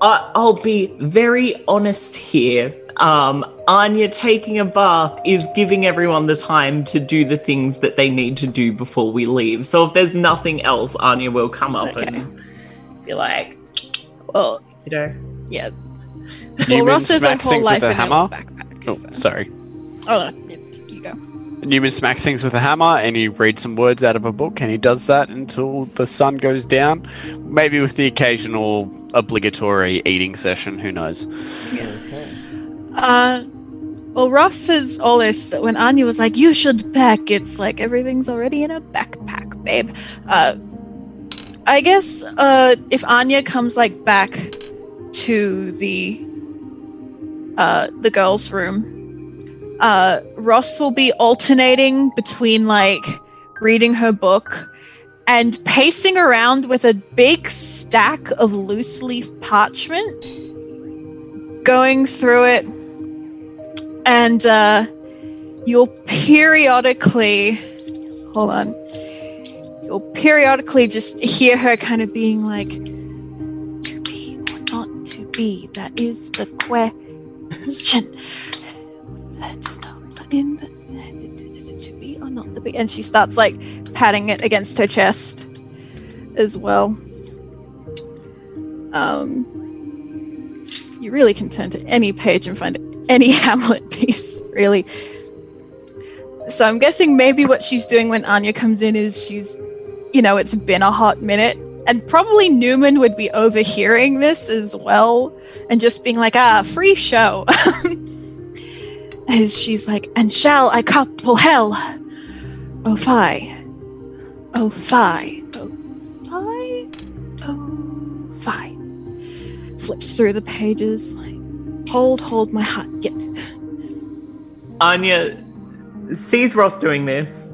I- I'll be very honest here. Um, Anya taking a bath is giving everyone the time to do the things that they need to do before we leave. So if there's nothing else, Anya will come up Okay. and be like, Well, you know, yeah. Well, Newman Ross has a whole life with in a a hammer. backpack. Oh, so- sorry. Oh, y- you go. Newman smacks things with a hammer and he reads some words out of a book, and he does that until the sun goes down. Maybe with the occasional obligatory eating session, who knows? Uh, well, Ross says all this when Anya was like, "You should pack," it's like everything's already in a backpack, babe. Uh, I guess uh, if Anya comes like back to the uh, the girls' room, uh, Ross will be alternating between like reading her book and pacing around with a big stack of loose leaf parchment, going through it, and uh, you'll periodically hold on. You'll periodically just hear her kind of being like, "To be or not to be? That is the question." Just know that in the to be or not to be, and she starts like patting it against her chest as well. Um, you really can turn to any page and find any Hamlet piece, really. So I'm guessing maybe what she's doing when Anya comes in is she's, you know, it's been a hot minute. And probably Newman would be overhearing this as well and just being like, ah, free show. as she's like, and shall I couple hell? Oh, fie. Oh, fie. Oh, fie. Oh, fie. Flips through the pages. Like, hold, hold my heart. Yeah. Anya sees Ross doing this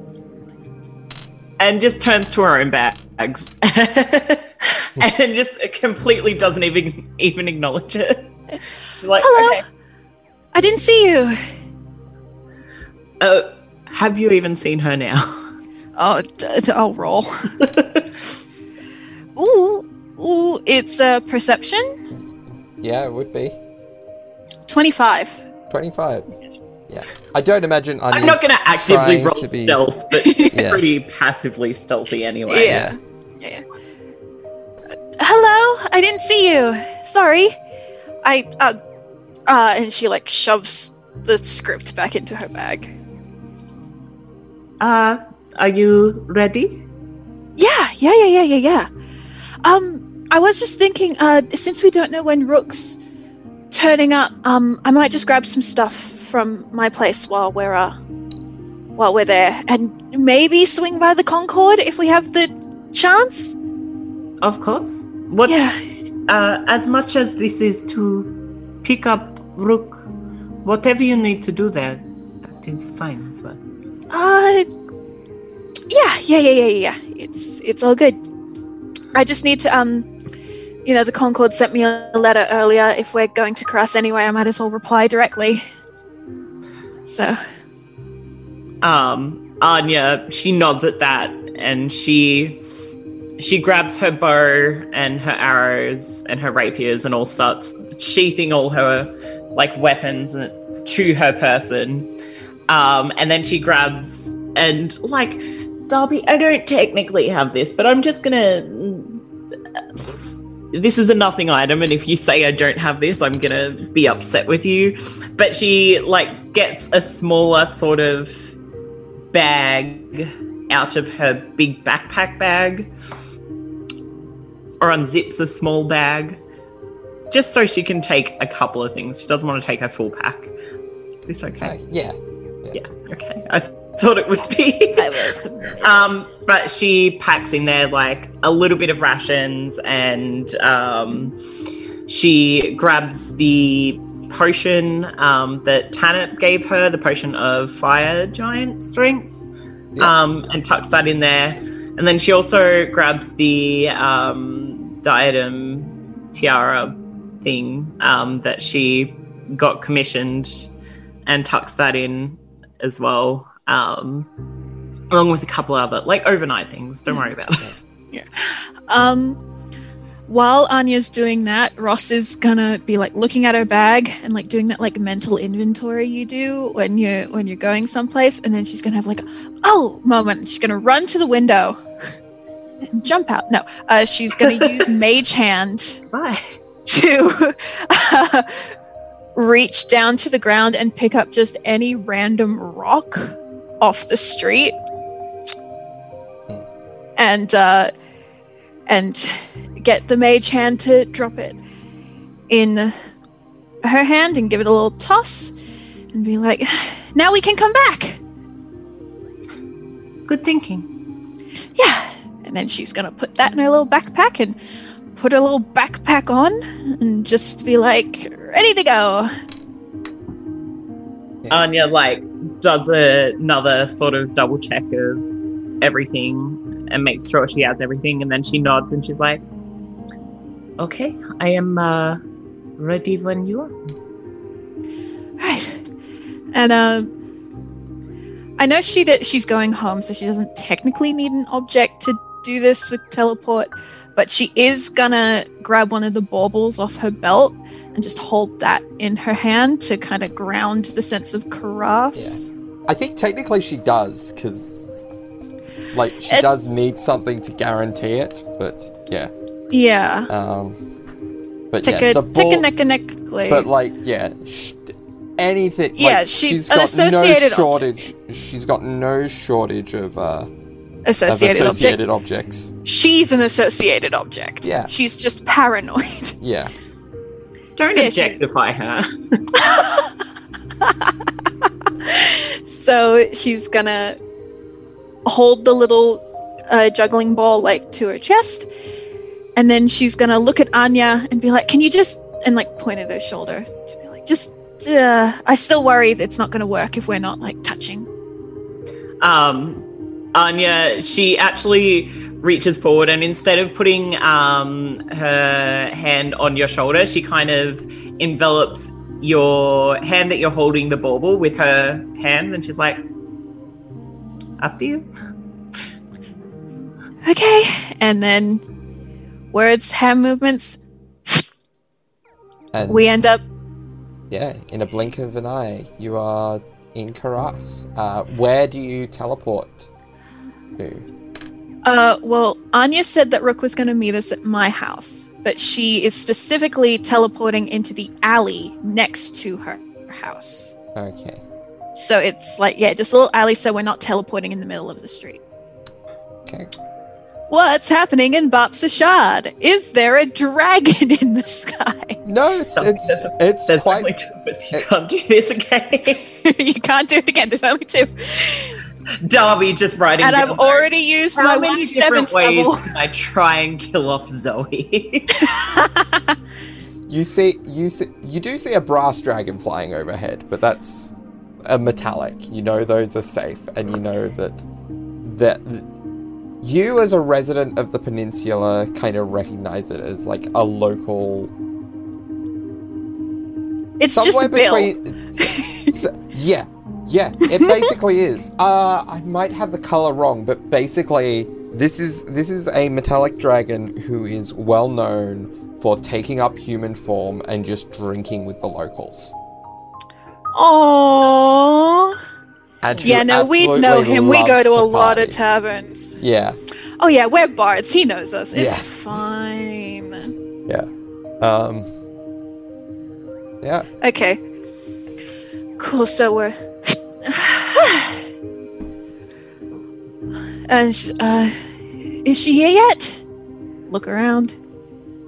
and just turns to her own bags and just completely doesn't even even acknowledge it. She's like, Hello. okay, I didn't see you. uh, have you even seen her now? Oh, d- d- I'll roll. ooh, ooh, it's a perception. Yeah, it would be. 25. 25. Yeah. I don't imagine I'm not going to actively roll to be- stealth, but she's Yeah. pretty passively stealthy anyway. Yeah. Yeah. Uh, hello, I didn't see you. Sorry. I, uh, uh, and she like shoves the script back into her bag. Uh, are you ready? Yeah, yeah, yeah, yeah, yeah, yeah. Um, I was just thinking, uh, since we don't know when Rook's turning up, um, I might just grab some stuff from my place while we're, uh, while we're there, and maybe swing by the Concord if we have the chance. Of course. What? Yeah. Uh, as much as this is to pick up Rook, whatever you need to do there, that is fine as well. Uh, yeah, yeah, yeah, yeah, yeah. It's it's all good. I just need to um, you know, the Concord sent me a letter earlier. If we're going to cross anyway, I might as well reply directly. So um Anya she nods at that and she she grabs her bow and her arrows and her rapiers and all starts sheathing all her like weapons to her person. Um and then she grabs and like Darby I don't technically have this but I'm just gonna this is a nothing item and if you say i don't have this i'm gonna be upset with you. But she like gets a smaller sort of bag out of her big backpack bag or unzips a small bag just so she can take a couple of things she doesn't want to take her full pack is this okay Uh, yeah. yeah okay i thought it would be I will. um, but she packs in there like a little bit of rations and um, she grabs the potion um, that Tanip gave her, the potion of fire giant strength, Yeah. um, and tucks that in there. And then she also grabs the um, diadem tiara thing um, that she got commissioned and tucks that in as well. Um, along with a couple other like overnight things. Don't worry about it. Yeah. Um, while Anya's doing that, Ross is gonna be like looking at her bag and like doing that like mental inventory you do when you're when you're going someplace, and then she's gonna have like, a, oh moment. She's gonna run to the window, and jump out. No, uh, she's gonna use Mage Hand Bye. To uh, reach down to the ground and pick up just any random rock off the street and uh, and get the mage hand to drop it in her hand and give it a little toss and be like, "Now we can come back." Good thinking. Yeah. And then she's gonna put that in her little backpack and put a little backpack on and just be like, ready to go. Anya like does another sort of double check of everything and makes sure she has everything, and then she nods and she's like, "Okay, I am uh, ready when you are." Right. And um I know she did, she's going home, so she doesn't technically need an object to do this with teleport, but she is gonna grab one of the baubles off her belt and just hold that in her hand to kind of ground the sense of Karas. I think technically she does, because like she It- does need something to guarantee it. But yeah, Yeah. um, but Take yeah, a the take ball, a neck and neckly. but like yeah, sh- anything. Yeah, like, she- she's got associated no shortage. She's got no shortage of uh associated, associated objects. objects. She's an associated object. Yeah. She's just paranoid. Yeah, Don't So, yeah, she- objectify her. so she's gonna hold the little uh, juggling ball like to her chest, and then she's gonna look at Anya and be like, "Can you just?" and like point at her shoulder to be like, "Just." Uh, I still worry that it's not going to work if we're not like touching. um, Anya, she actually reaches forward and instead of putting um, her hand on your shoulder, she kind of envelops your hand that you're holding the bauble with her hands and she's like, after you. Okay, and then words, hand movements. and We end up yeah, in a blink of an eye, you are in Karas. Uh, where do you teleport to? Uh, well, Anya said that Rook was going to meet us at my house, but she is specifically teleporting into the alley next to her house. Okay. So it's like, yeah, just a little alley so we're not teleporting in the middle of the street. Okay. What's happening in Bapsashad? Is there a dragon in the sky? No, it's Something it's doesn't- it's There's quite only two of us. You can't do this again. you can't do it again. There's only two. Darby just writing And I've already used How my many one seventh different ways level. can I try and kill off Zoe? You see, you see, you do see a brass dragon flying overhead, but that's a metallic. You know those are safe, and you know that that you, as a resident of the peninsula, kind of recognize it as like a local. It's just a bill. between- So- yeah, yeah, it basically is. Uh, I might have the color wrong, but basically, this is this is a metallic dragon who is well known for taking up human form and just drinking with the locals. Oh. Yeah, no, we know him. We go to a to lot of taverns. Yeah, Oh yeah, we're bards. He knows us. It's Yeah. fine. yeah, um, yeah. Okay. Cool. So we're. And sh- uh, is she here yet? Look around.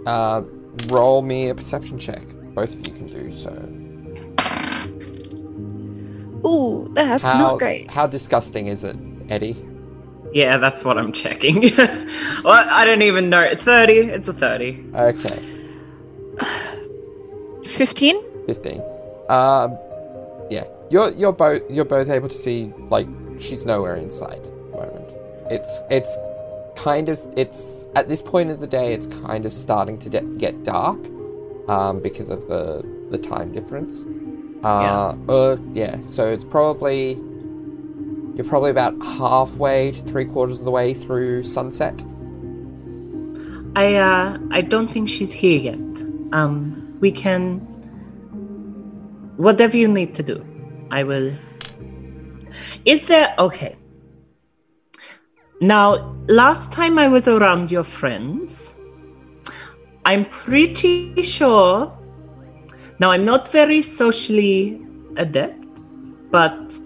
Uh, roll me a perception check. Both of you can do so. Ooh, that's how not great. how disgusting is it, Eddie? yeah, that's what I'm checking. well, I don't even know. 30? It's a 30. Okay. Fifteen. 15 um yeah you're you're both you're both able to see like she's nowhere inside at the moment it's it's kind of it's at this point of the day it's kind of starting to de- get dark um because of the the time difference uh yeah. uh yeah so it's probably you're probably about halfway to three quarters of the way through sunset I, uh, I don't think she's here yet. Um, we can. Whatever you need to do, I will. Is there. Okay. Now, last time I was around your friends, I'm pretty sure. Now, I'm not very socially adept, but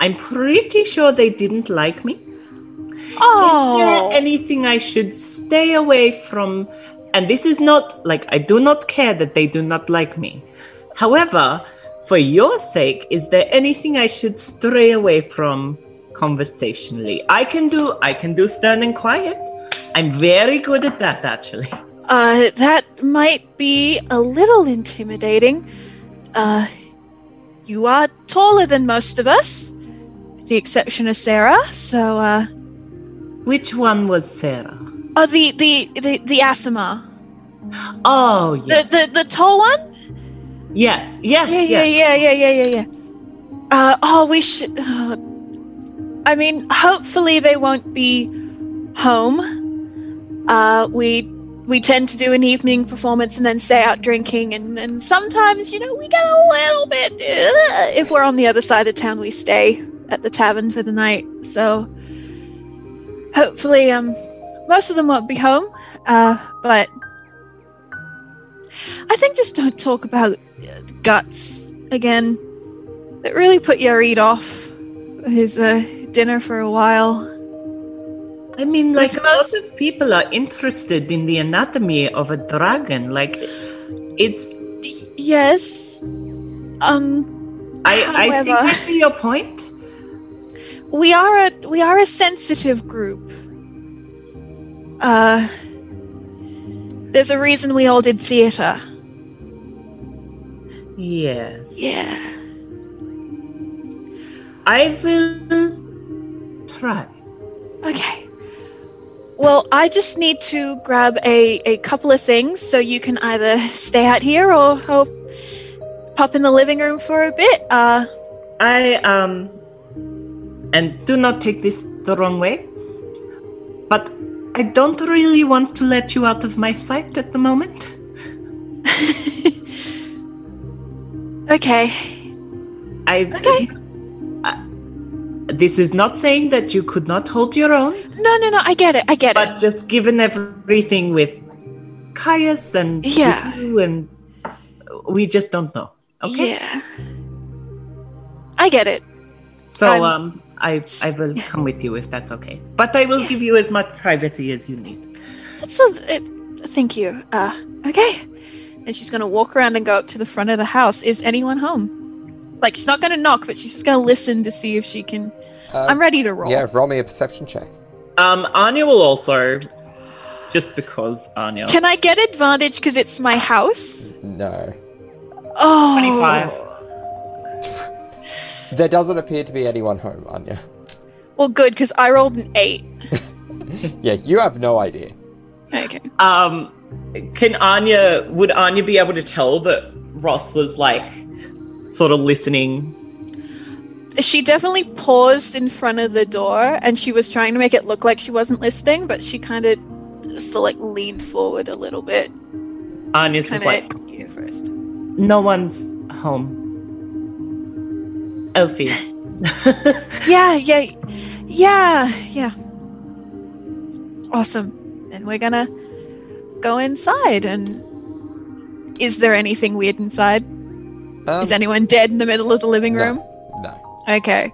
I'm pretty sure they didn't like me. Is Oh, there anything I should stay away from? And this is not like I do not care that they do not like me. However, for your sake, is there anything I should stray away from conversationally? I can do I can do stern and quiet. I'm very good at that actually. uh, that might be a little intimidating. Uh, you are taller than most of us, with the exception of Sarah. So, uh, Which one was Sarah? oh, the the the the Aasimar, Oh yes. the the the tall one. Yes. Yes. Yeah, yeah, yeah, yeah, yeah, yeah, yeah. Uh, oh, we should. Uh, I mean, hopefully they won't be home. Uh, we we tend to do an evening performance and then stay out drinking, and and sometimes you know we get a little bit. Uh, if we're on the other side of town, we stay at the tavern for the night. So hopefully, um, most of them won't be home. Uh, but I think just don't talk about guts again. It really put Yarid off his uh, dinner for a while. I mean, like a lot of people are interested in the anatomy of a dragon. Like, it's. Yes. Um, I, I think I see your point. we are a we are a sensitive group. Uh, there's a reason we all did theater. Yes. Yeah. I will try. Okay. Well, I just need to grab a, a couple of things so you can either stay out here or, or pop in the living room for a bit. Uh, I, um. And do not take this the wrong way. But I don't really want to let you out of my sight at the moment. okay. I. Okay. Uh, this is not saying that you could not hold your own. No, no, no. I get it. I get it. But just given everything with Caius and Yeah. you and we just don't know. Okay. Yeah. I get it. So I'm- um I I will come with you if that's okay. But I will give you as much privacy as you need. That's a, it, thank you. Uh, okay. And she's gonna walk around and go up to the front of the house. Is anyone home? Like she's not gonna knock, but she's just gonna listen to see if she can. Uh, I'm ready to roll. Yeah, roll me a perception check. Um Anya will also just because Anya. Can I get advantage because it's my house? No. Oh. 25. There doesn't appear to be anyone home, Anya. Well, good because I rolled an eight. Yeah, you have no idea. Okay. Um can Anya would Anya be able to tell that Ross was like sort of listening? She definitely paused in front of the door, and she was trying to make it look like she wasn't listening, but she kind of still like leaned forward a little bit. Anya's Kind just like you first. no one's home. Elfie. Yeah, yeah, yeah, yeah. Awesome. And we're gonna go inside. And is there anything weird inside? Um, is anyone dead in the middle of the living no. room? No. Okay.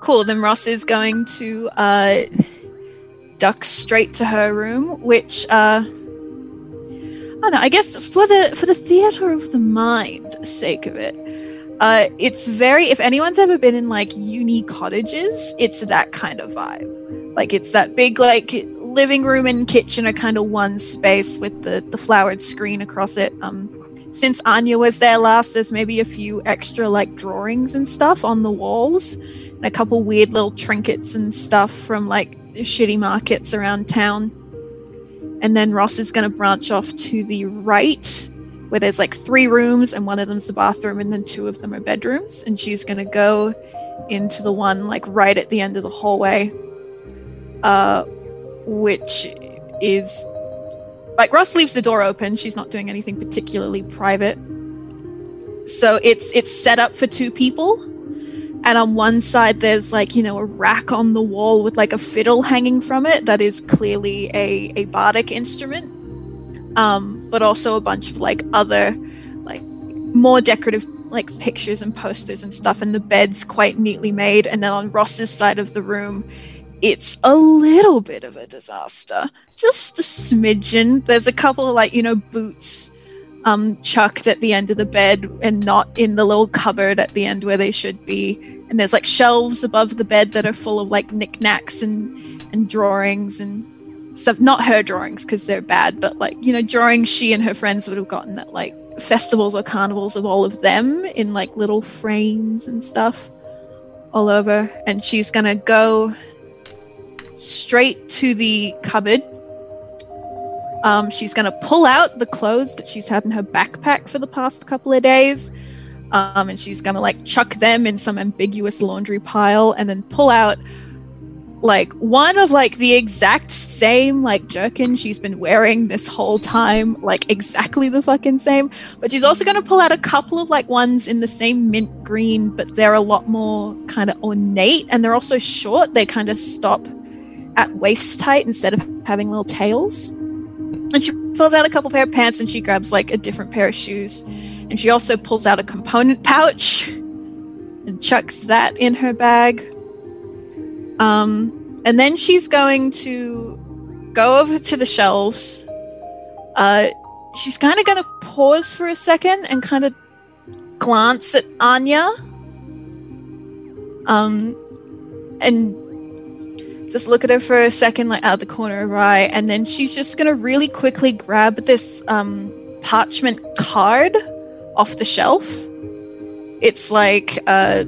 Cool. Then Ross is going to uh, duck straight to her room, which uh, I don't know. I guess for the for the theater of the mind sake of it, uh, it's very. If anyone's ever been in like uni cottages, it's that kind of vibe. Like it's that big like living room and kitchen are kind of one space with the the flowered screen across it. Um, since Anya was there last, there's maybe a few extra like drawings and stuff on the walls, and a couple weird little trinkets and stuff from like shitty markets around town. And then Ross is going to branch off to the right, where there's like three rooms, and one of them's the bathroom, and then two of them are bedrooms. And she's going to go into the one like right at the end of the hallway, uh, which is like Ross leaves the door open. She's not doing anything particularly private. So it's it's set up for two people. And on one side there's like, you know, a rack on the wall with like a fiddle hanging from it that is clearly a, a bardic instrument. Um, but also a bunch of like other like more decorative like pictures and posters and stuff, and the bed's quite neatly made. And then on Ross's side of the room, it's a little bit of a disaster, just a smidgen. There's a couple of like you know boots um, chucked at the end of the bed and not in the little cupboard at the end where they should be. And there's like shelves above the bed that are full of like knickknacks and and drawings and stuff. Not her drawings because they're bad, but like you know drawings she and her friends would have gotten that like festivals or carnivals of all of them in like little frames and stuff all over. And she's gonna go straight to the cupboard. Um, she's going to pull out the clothes that she's had in her backpack for the past couple of days. Um, and she's going to like chuck them in some ambiguous laundry pile and then pull out like one of like the exact same like jerkin she's been wearing this whole time like exactly the fucking same. But she's also going to pull out a couple of like ones in the same mint green but they're a lot more kind of ornate and they're also short. They kind of stop at waist height instead of having little tails and she pulls out a couple pair of pants and she grabs like a different pair of shoes. And she also pulls out a component pouch and chucks that in her bag. Um, and then she's going to go over to the shelves. Uh, she's kind of going to pause for a second and kind of glance at Anya. Um, and just look at her for a second, like out of the corner of her eye, and then she's just gonna really quickly grab this um, parchment card off the shelf. It's like a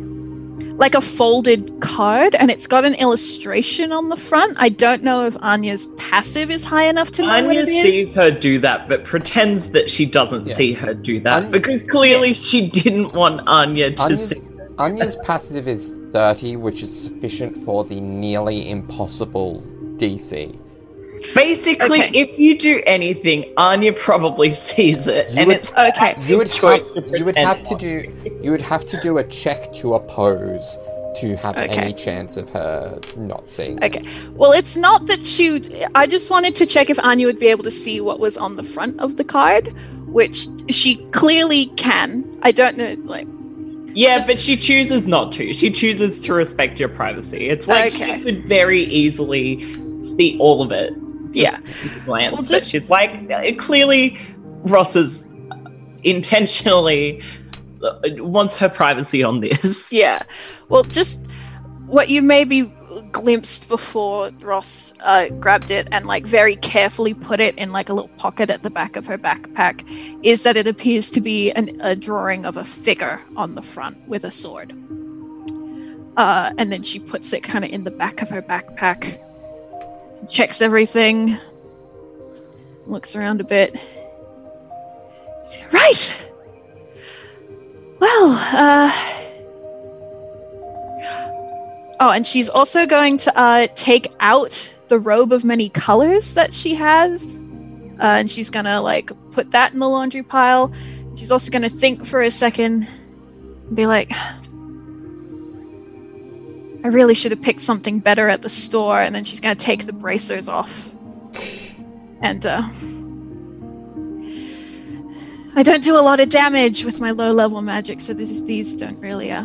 like a folded card, and it's got an illustration on the front. I don't know if Anya's passive is high enough to know what Anya it is. sees her do that, but pretends that she doesn't Yeah. see her do that Anya- because clearly she didn't want Anya to Anya's, see. Anya's passive is 30, which is sufficient for the nearly impossible DC. Basically, Okay. if you do anything, Anya probably sees it, You and would- it's Okay. You would have, to you would have to do you would have to do a check to oppose to have Okay. any chance of her not seeing. Okay. Well, it's not that she. I just wanted to check if Anya would be able to see what was on the front of the card, which she clearly can. I don't know, like. Yeah, Just- but she chooses not to. She chooses to respect your privacy. It's like Okay. she could very easily see all of it. just Yeah. glance, Well, but she's like uh, clearly Ross is intentionally uh, wants her privacy on this. Yeah. Well, just what you maybe glimpsed before Ross uh, grabbed it and like very carefully put it in like a little pocket at the back of her backpack is that it appears to be an, a drawing of a figure on the front with a sword. Uh, and then she puts it kind of in the back of her backpack, checks everything, looks around a bit. Right. Well, uh, Oh, and she's also going to uh, take out the robe of many colors that she has. Uh, and she's to like put that in the laundry pile. She's also to think for a second and be like, I really should have picked something better at the store. And then she's to take the bracers off. And uh, I don't do a lot of damage with my low level magic, so this, these don't really uh,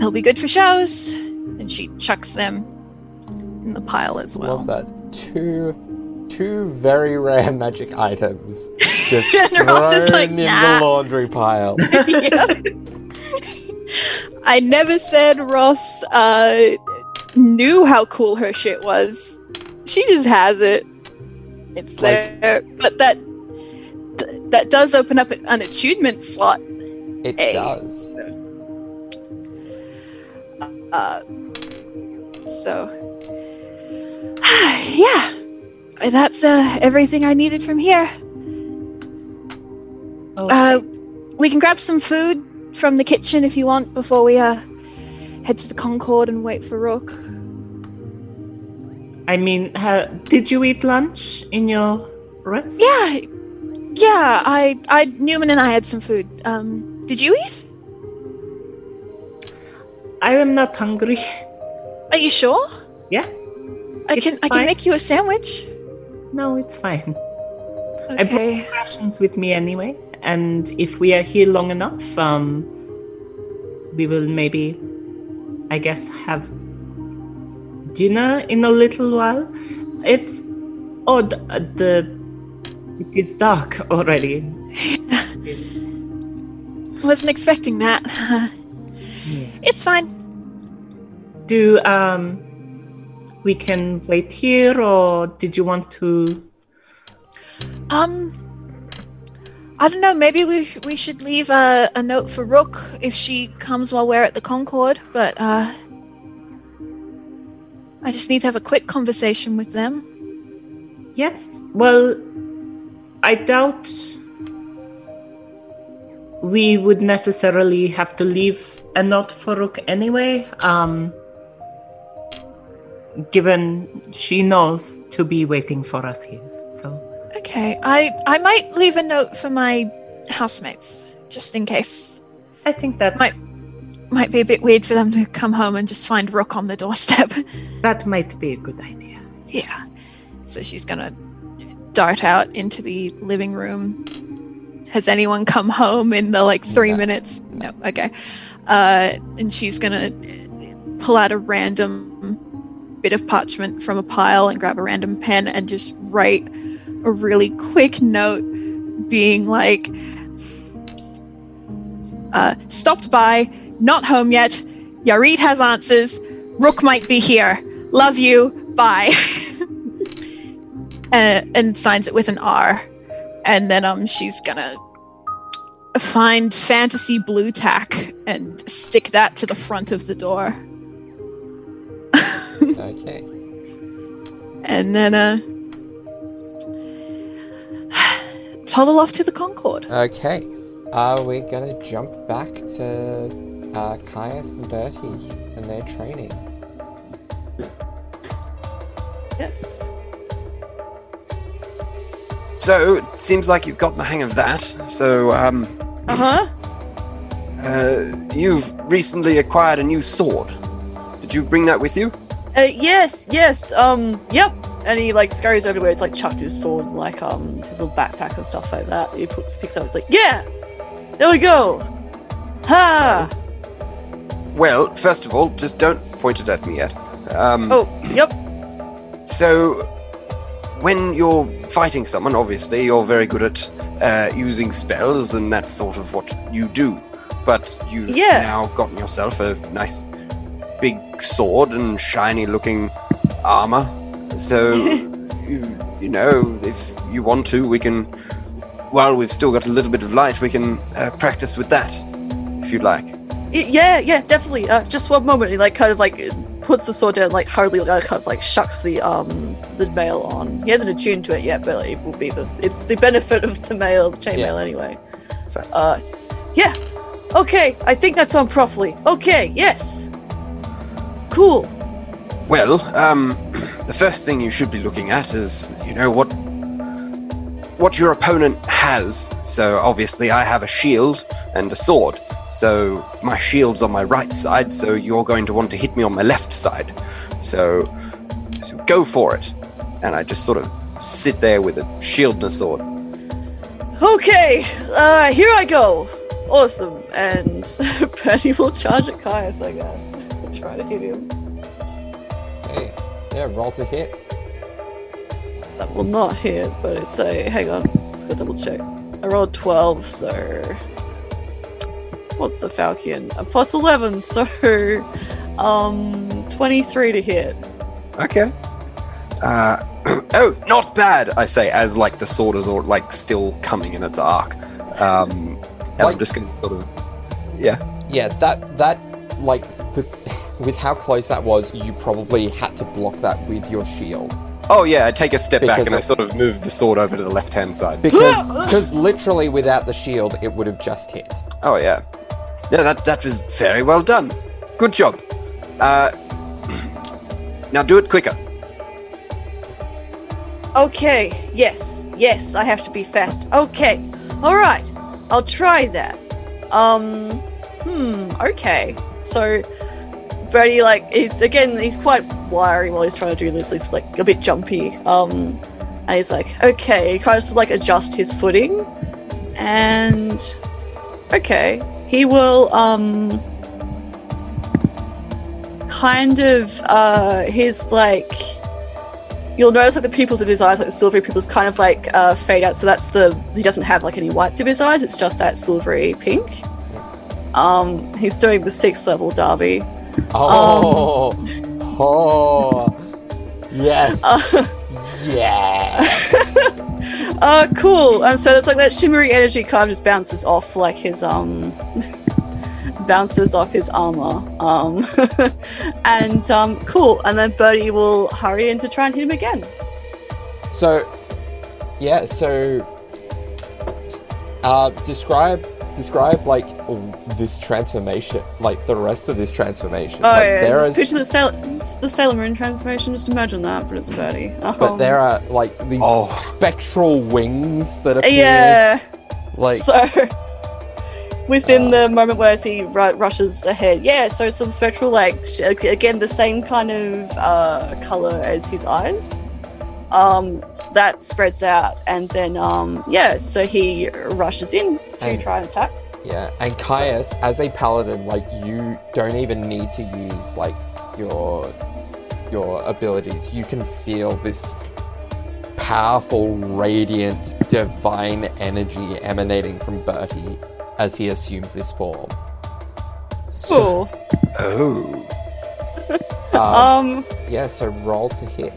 They'll be good for shows. And she chucks them in the pile as well. Love that. Two two very rare magic items just And Ross is like, in the laundry pile. I never said Ross uh, knew how cool her shit was. She just has it. It's Like- there, but that th- that does open up an attunement slot. It Hey. does. Uh, so, yeah, that's uh, everything I needed from here. Uh, we can grab some food from the kitchen if you want before we uh, head to the Concord and wait for Rook. I mean, ha- did you eat lunch in your rest? Yeah, yeah. I, I, Newman and I had some food. Um, did you eat? I am not hungry. Are you sure? Yeah. I It's can, I can make you a sandwich. No, it's fine. I brought rations with me anyway. and if we are here long enough, um, we will maybe, I guess, have dinner in a little while. It's odd. uh, The it is dark already. Wasn't expecting that. it's fine. Do um, we can wait here, or did you want to? Um, I don't know. Maybe we sh- we should leave a, a note for Rook if she comes while we're at the Concord. But uh, I just need to have a quick conversation with them. Yes. Well, I doubt we would necessarily have to leave a not for Rook anyway. Um, given she knows to be waiting for us here. So Okay, I I might leave a note for my housemates just in case. I think that Might might be a bit weird for them to come home and just find Rook on the doorstep. that might be a good idea. yeah. So she's gonna dart out into the living room. Has anyone come home in the like three No. minutes? No. Okay. Uh, and she's gonna pull out a random bit of parchment from a pile and grab a random pen and just write a really quick note being like uh, stopped by not home yet. Yarid has answers. Rook might be here. Love you. Bye. Uh, and signs it with an r. And then um she's gonna find fantasy blue tack and stick that to the front of the door Okay. and then uh toddle off to the concord Okay. Are we gonna jump back to uh, Caius and Bertie and their training? Yes. So it seems like you've gotten the hang of that. So um, Uh huh. uh, you've recently acquired a new sword. Did you bring that with you? Uh, yes, yes. Um, yep. And he like scurries over to where it's like chucked his sword, like um his little backpack and stuff like that. He puts picks up. It's like, yeah, there we go. Ha. Well, first of all, just don't point it at me yet. Um, Oh, yep. So, when you're fighting someone, obviously you're very good at uh, using spells, and that's sort of what you do. But you've Yeah. now gotten yourself a nice big sword and shiny-looking armor. So, you, you know, if you want to, we can. While we've still got a little bit of light, we can uh, practice with that, if you'd like. Yeah, yeah, definitely. Uh, just one moment. He like kind of like puts the sword down, like hurriedly, like, kind of like shucks the um the mail on. He hasn't attuned to it yet, but it will be the it's the benefit of the mail, the chain Yeah. mail anyway. Uh, yeah. Okay, I think that's on properly. Okay, yes. Cool. Well, um, the first thing you should be looking at is, you know, what what your opponent has. So obviously, I have a shield and a sword. So my shield's on my right side. So you're going to want to hit me on my left side. So, so go for it. And I just sort of sit there with a shield and a sword. Okay, uh, here I go. Awesome. And Bertie will charge at Caius, I guess. Try to hit him. Hey. Yeah, roll to hit. That will not hit, but it's a. Hang on, just gotta double check. I rolled 12, so. What's the Falcon? A plus 11, so. Um, 23 to hit. Okay. Uh, oh, not bad, I say, as like the sword is all, like still coming in its arc. Um, and I'm just going to sort of, yeah. Yeah, that that like the with how close that was, you probably had to block that with your shield Oh yeah, I take a step back and I sort of move the sword over to the left hand side. because because literally without the shield, it would have just hit. Oh yeah. No, that that was very well done. Good job. Uh, now do it quicker. Okay, yes, yes, I have to be fast. Okay, alright, I'll try that. Um, hmm, okay. So, Brady, like, he's again, he's quite wiry while he's trying to do this. He's like a bit jumpy. Um, and he's like, okay, he kind of just like adjust his footing, and okay, he will um kind of uh his like you'll notice that the pupils of his eyes, like the silvery pupils, kind of like uh, fade out. So that's the he doesn't have like any whites of his eyes. It's just that silvery pink. Um, he's doing the sixth level derby. Oh, oh, yes, Uh, yes. Uh, cool. And so it's like that shimmery energy kind of just bounces off like his um bounces off his armor. Um and um cool. And then Bertie will hurry in to try and hit him again. So, yeah. So, uh, describe describe like this transformation, like the rest of this transformation. Oh like, yeah, there just is- picture the Sailor, the Sailor Moon transformation. Just imagine that, but it's Bertie. but there are like these Oh. spectral wings that appear. Yeah. Like so within Uh, the moment where he ru- rushes ahead yeah so some spectral like sh- again the same kind of uh color as his eyes um that spreads out and then um yeah so he rushes in to And- try and attack Yeah, and Caius, as a paladin, like you don't even need to use like your your abilities. You can feel this powerful, radiant, divine energy emanating from Bertie as he assumes this form. So, cool Oh. um, um yeah, so roll to hit.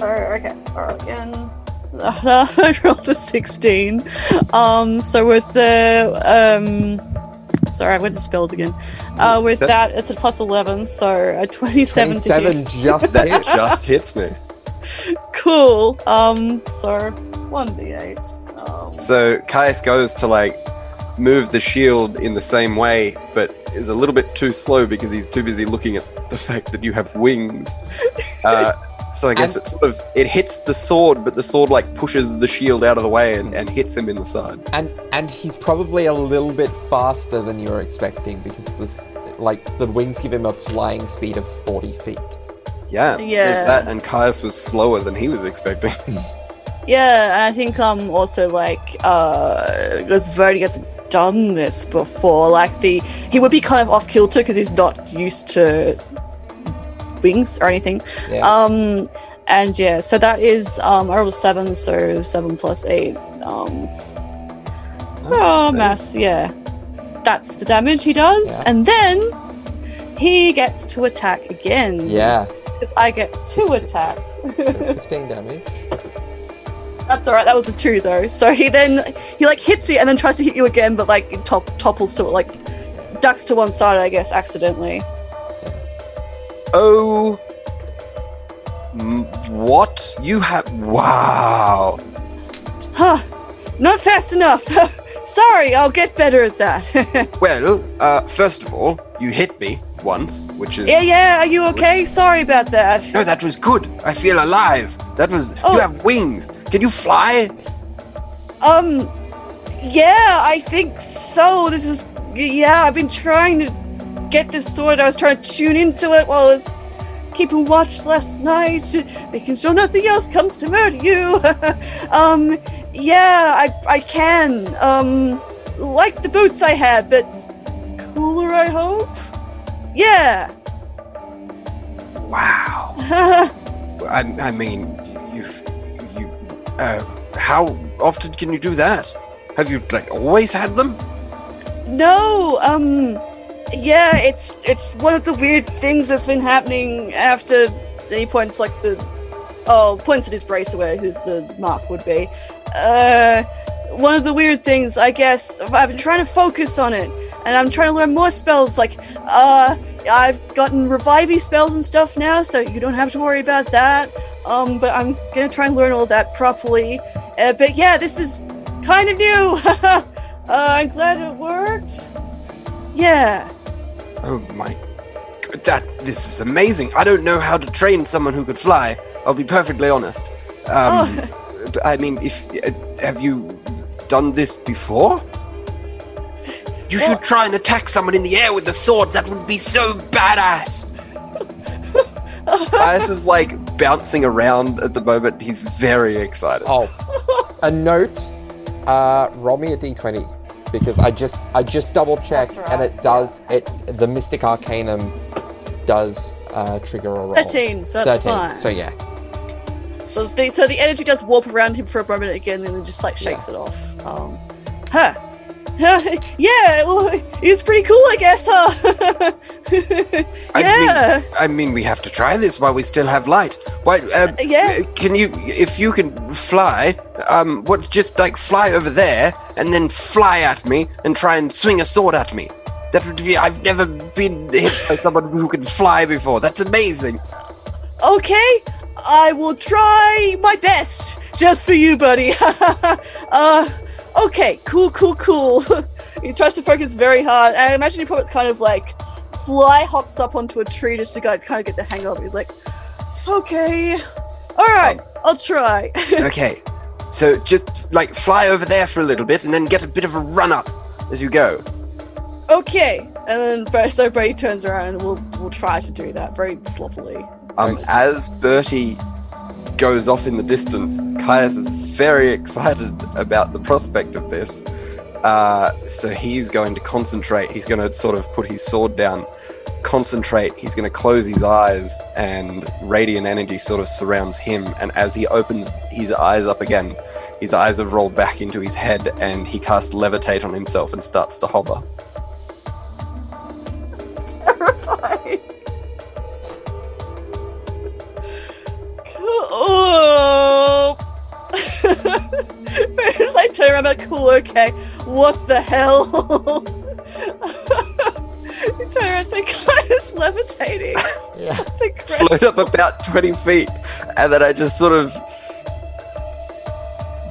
Oh, okay all right again I rolled a 16 um so with the um sorry i went to spells again uh with That's- that it's a plus 11 so a 27 to hit. 27 just That hits. just hits me. Cool. Um, so it's one d8. Um, So Caius goes to like move the shield in the same way, but is a little bit too slow because he's too busy looking at the fact that you have wings. Uh, so I guess And- it sort of it hits the sword, but the sword like pushes the shield out of the way and, and hits him in the side. And and he's probably a little bit faster than you were expecting because this like the wings give him a flying speed of 40 feet. Yeah, Yeah. there's that, and Caius was slower than he was expecting. yeah, and I think um also like uh because Bertie gets done this before, like the he would be kind of off kilter because he's not used to wings or anything. Yeah. Um, and yeah, so that is um I rolled seven, so seven plus eight. Um, oh maths, yeah. That's the damage he does, Yeah. and then he gets to attack again. yeah. Because I get two attacks. So 15 damage. That's alright, that was a two though. So he then he like hits you and then tries to hit you again, but like it top topples to like ducks to one side, I guess, accidentally. Oh, what you have? Wow. Huh. Not fast enough. Sorry, I'll get better at that. Well, uh, first of all, you hit me once, which is yeah, yeah, are you okay? Sorry about that. no, that was good. I feel alive. That was Oh. you have wings. Can you fly? Um yeah, I think so. This is yeah, I've been trying to get this sword. I was trying to tune into it while I was keeping watch last night, making sure nothing else comes to murder you. um yeah, I I can. Um like the boots I had, but cooler I hope. Yeah. Wow. I, I mean, you've you. Uh, how often can you do that? Have you like always had them? No, um, yeah, it's it's one of the weird things that's been happening after. He points like the, oh, points at his bracer where his the mark would be. Uh, one of the weird things, I guess. I've been trying to focus on it, and I'm trying to learn more spells. Like, uh, I've gotten revivey spells and stuff now, so you don't have to worry about that. Um, but I'm gonna try and learn all that properly. Uh, but yeah, this is kind of new. uh, I'm glad it worked. Yeah. Oh my. That this is amazing. I don't know how to train someone who could fly. I'll be perfectly honest. Um, but I mean, if uh, have you done this before? You should try and attack someone in the air with a sword. That would be so badass. Ice is like bouncing around at the moment. He's very excited. Oh, a note Uh, roll me a d20 because I just I just double checked That's and it does it the Mystic Arcanum does uh, trigger a roll. 13, so that's 13. fine. So yeah, So the, so the energy does warp around him for a moment again, and then just like shakes it off. Um, huh. yeah, well, it's pretty cool, I guess, huh? I yeah. mean, I mean, we have to try this while we still have light. Why? Uh, Yeah. Can you, if you can fly, um, what? Just like fly over there and then fly at me and try and swing a sword at me. That would be. I've never been hit by someone who can fly before. That's amazing. Okay, I will try my best just for you, buddy. uh, okay, cool, cool, cool. he tries to focus very hard. I imagine he probably kind of like fly hops up onto a tree just to go, kind of get the hang of it. He's like, okay, all right, I'll try. Okay, so just like fly over there for a little bit and then get a bit of a run up as you go. okay, and then Bra- so Brady turns around and we'll we'll try to do that very sloppily. Um, as Bertie goes off in the distance, Caius is very excited about the prospect of this. Uh, so he's going to concentrate. He's going to sort of put his sword down, concentrate. He's going to close his eyes, and radiant energy sort of surrounds him. And as he opens his eyes up again, his eyes have rolled back into his head, and he casts levitate on himself and starts to hover. terrifying. Oh. It's like turn around like, cool, okay. What the hell? you turn around and say, Gaia's levitating. yeah. That's incredible. float up about 20 feet, and then I just sort of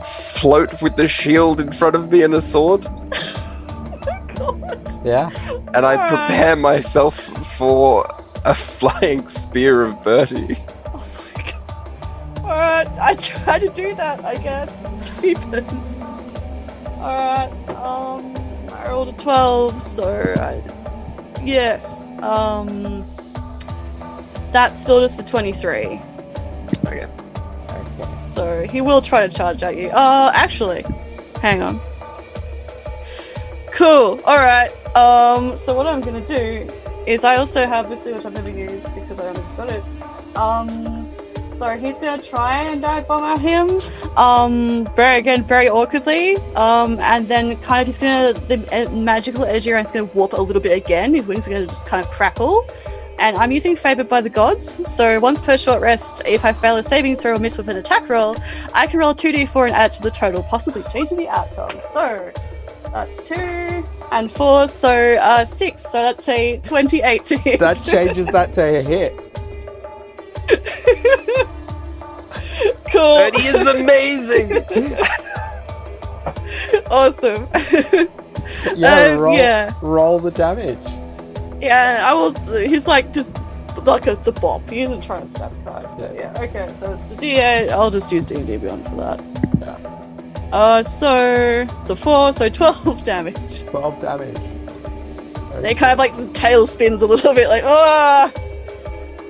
float with the shield in front of me and a sword, oh, God. Yeah. and I Alright. prepare myself for a flying spear of Bertie. Alright, I try to do that, I guess. Jeepers. Alright, um, I rolled a 12, so I. Yes, um. That's still just a 23. Okay. Okay. So he will try to charge at you. Uh, actually, hang on. Cool. All right. Um. So what I'm gonna do is I also have this thing which I've never used because I only just got it. Um. So he's gonna try and dive bomb at him. Um. Very again, very awkwardly. Um. And then kind of he's gonna the uh, magical energy around is gonna warp a little bit again. His wings are gonna just kind of crackle and I'm using Favored by the Gods. So once per short rest, if I fail a saving throw or miss with an attack roll, I can roll 2d4 and add to the total, possibly changing the outcome. So that's two and four, so uh, six. So that's a 28 to hit. That changes that to a hit. Cool. Bertie is amazing! awesome. Yeah. Um, roll. yeah. Roll the damage. Yeah, I will. He's like just like it's a bop. He isn't trying to stab Christ. But yeah, okay. So it's the D8. I'll just use D and D Beyond for that. Yeah. Uh, so so four, so twelve damage. Twelve damage. They kind of like tail spins a little bit, like ah.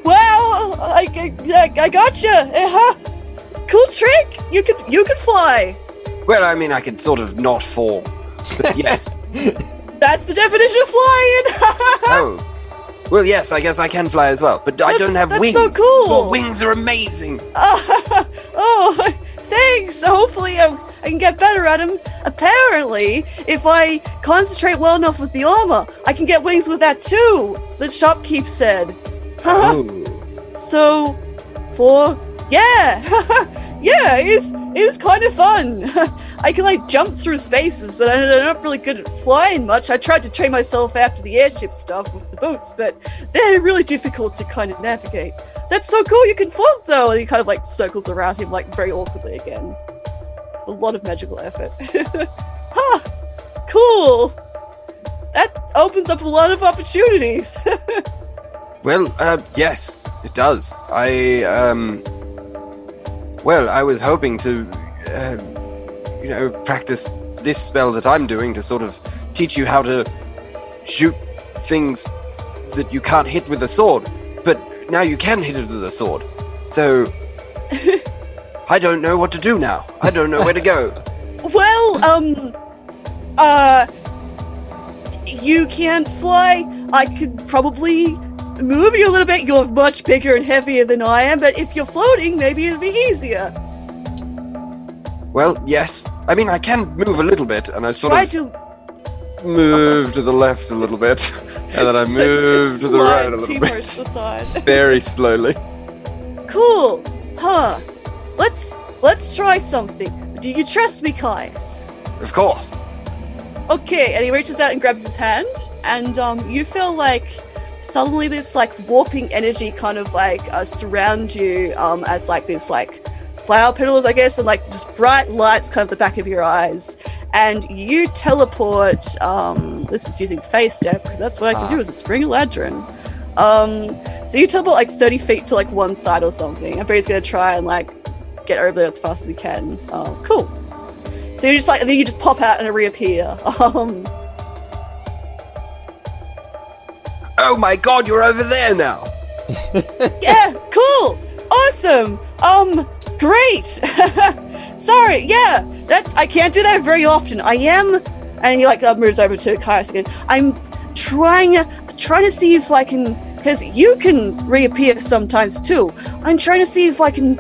Wow, I, I, I gotcha. Uh-huh. Cool trick. You could you could fly. well, I mean, I could sort of not fall. But yes. That's the definition of flying. oh. Well, yes, I guess I can fly as well, but I don't have that's wings. so cool. Your wings are amazing. oh, thanks. Hopefully, I, I can get better at them. Apparently, if I concentrate well enough with the armor, I can get wings with that too. The shopkeep said. Oh. so, for yeah, yeah, it is it is kind of fun. I can like jump through spaces, but I'm not really good at flying much. I tried to train myself after the airship stuff with the boots, but they're really difficult to kind of navigate. That's so cool. You can float though, and he kind of like circles around him like very awkwardly again. A lot of magical effort. huh. Cool. That opens up a lot of opportunities. Well, uh, yes, it does. I, um, well, I was hoping to, uh, you know, practice this spell that I'm doing to sort of teach you how to shoot things that you can't hit with a sword, but now you can hit it with a sword. So, I don't know what to do now. I don't know where to go. well, um, uh, you can't fly. I could probably move you a little bit. You're much bigger and heavier than I am, but if you're floating, maybe it'll be easier. Well, yes. I mean, I can move a little bit, and I sort Try of to move to the left a little bit, and then I move to the right a little bit, very slowly. Cool, huh? Let's let's try something. Do you trust me, Caius? Of course. Okay, and he reaches out and grabs his hand, and um, you feel like suddenly this like warping energy kind of like uh, surround you um, as like this like flower petals, I guess, and like just bright lights kind of the back of your eyes, and you teleport. Um, this is using fey step because that's what I can Ah. do as a spring eladrin. Um, so you teleport like thirty feet to like one side or something, and Barry's gonna try and like get over there as fast as he can. Um, cool. So you just like, and then you just pop out and reappear. Um, Oh my god, you're over there now! yeah, cool, awesome, um, great. Sorry, yeah, that's I can't do that very often. I am, and he like uh, moves over to Caius again. I'm trying, trying to see if I can, because you can reappear sometimes too. I'm trying to see if I can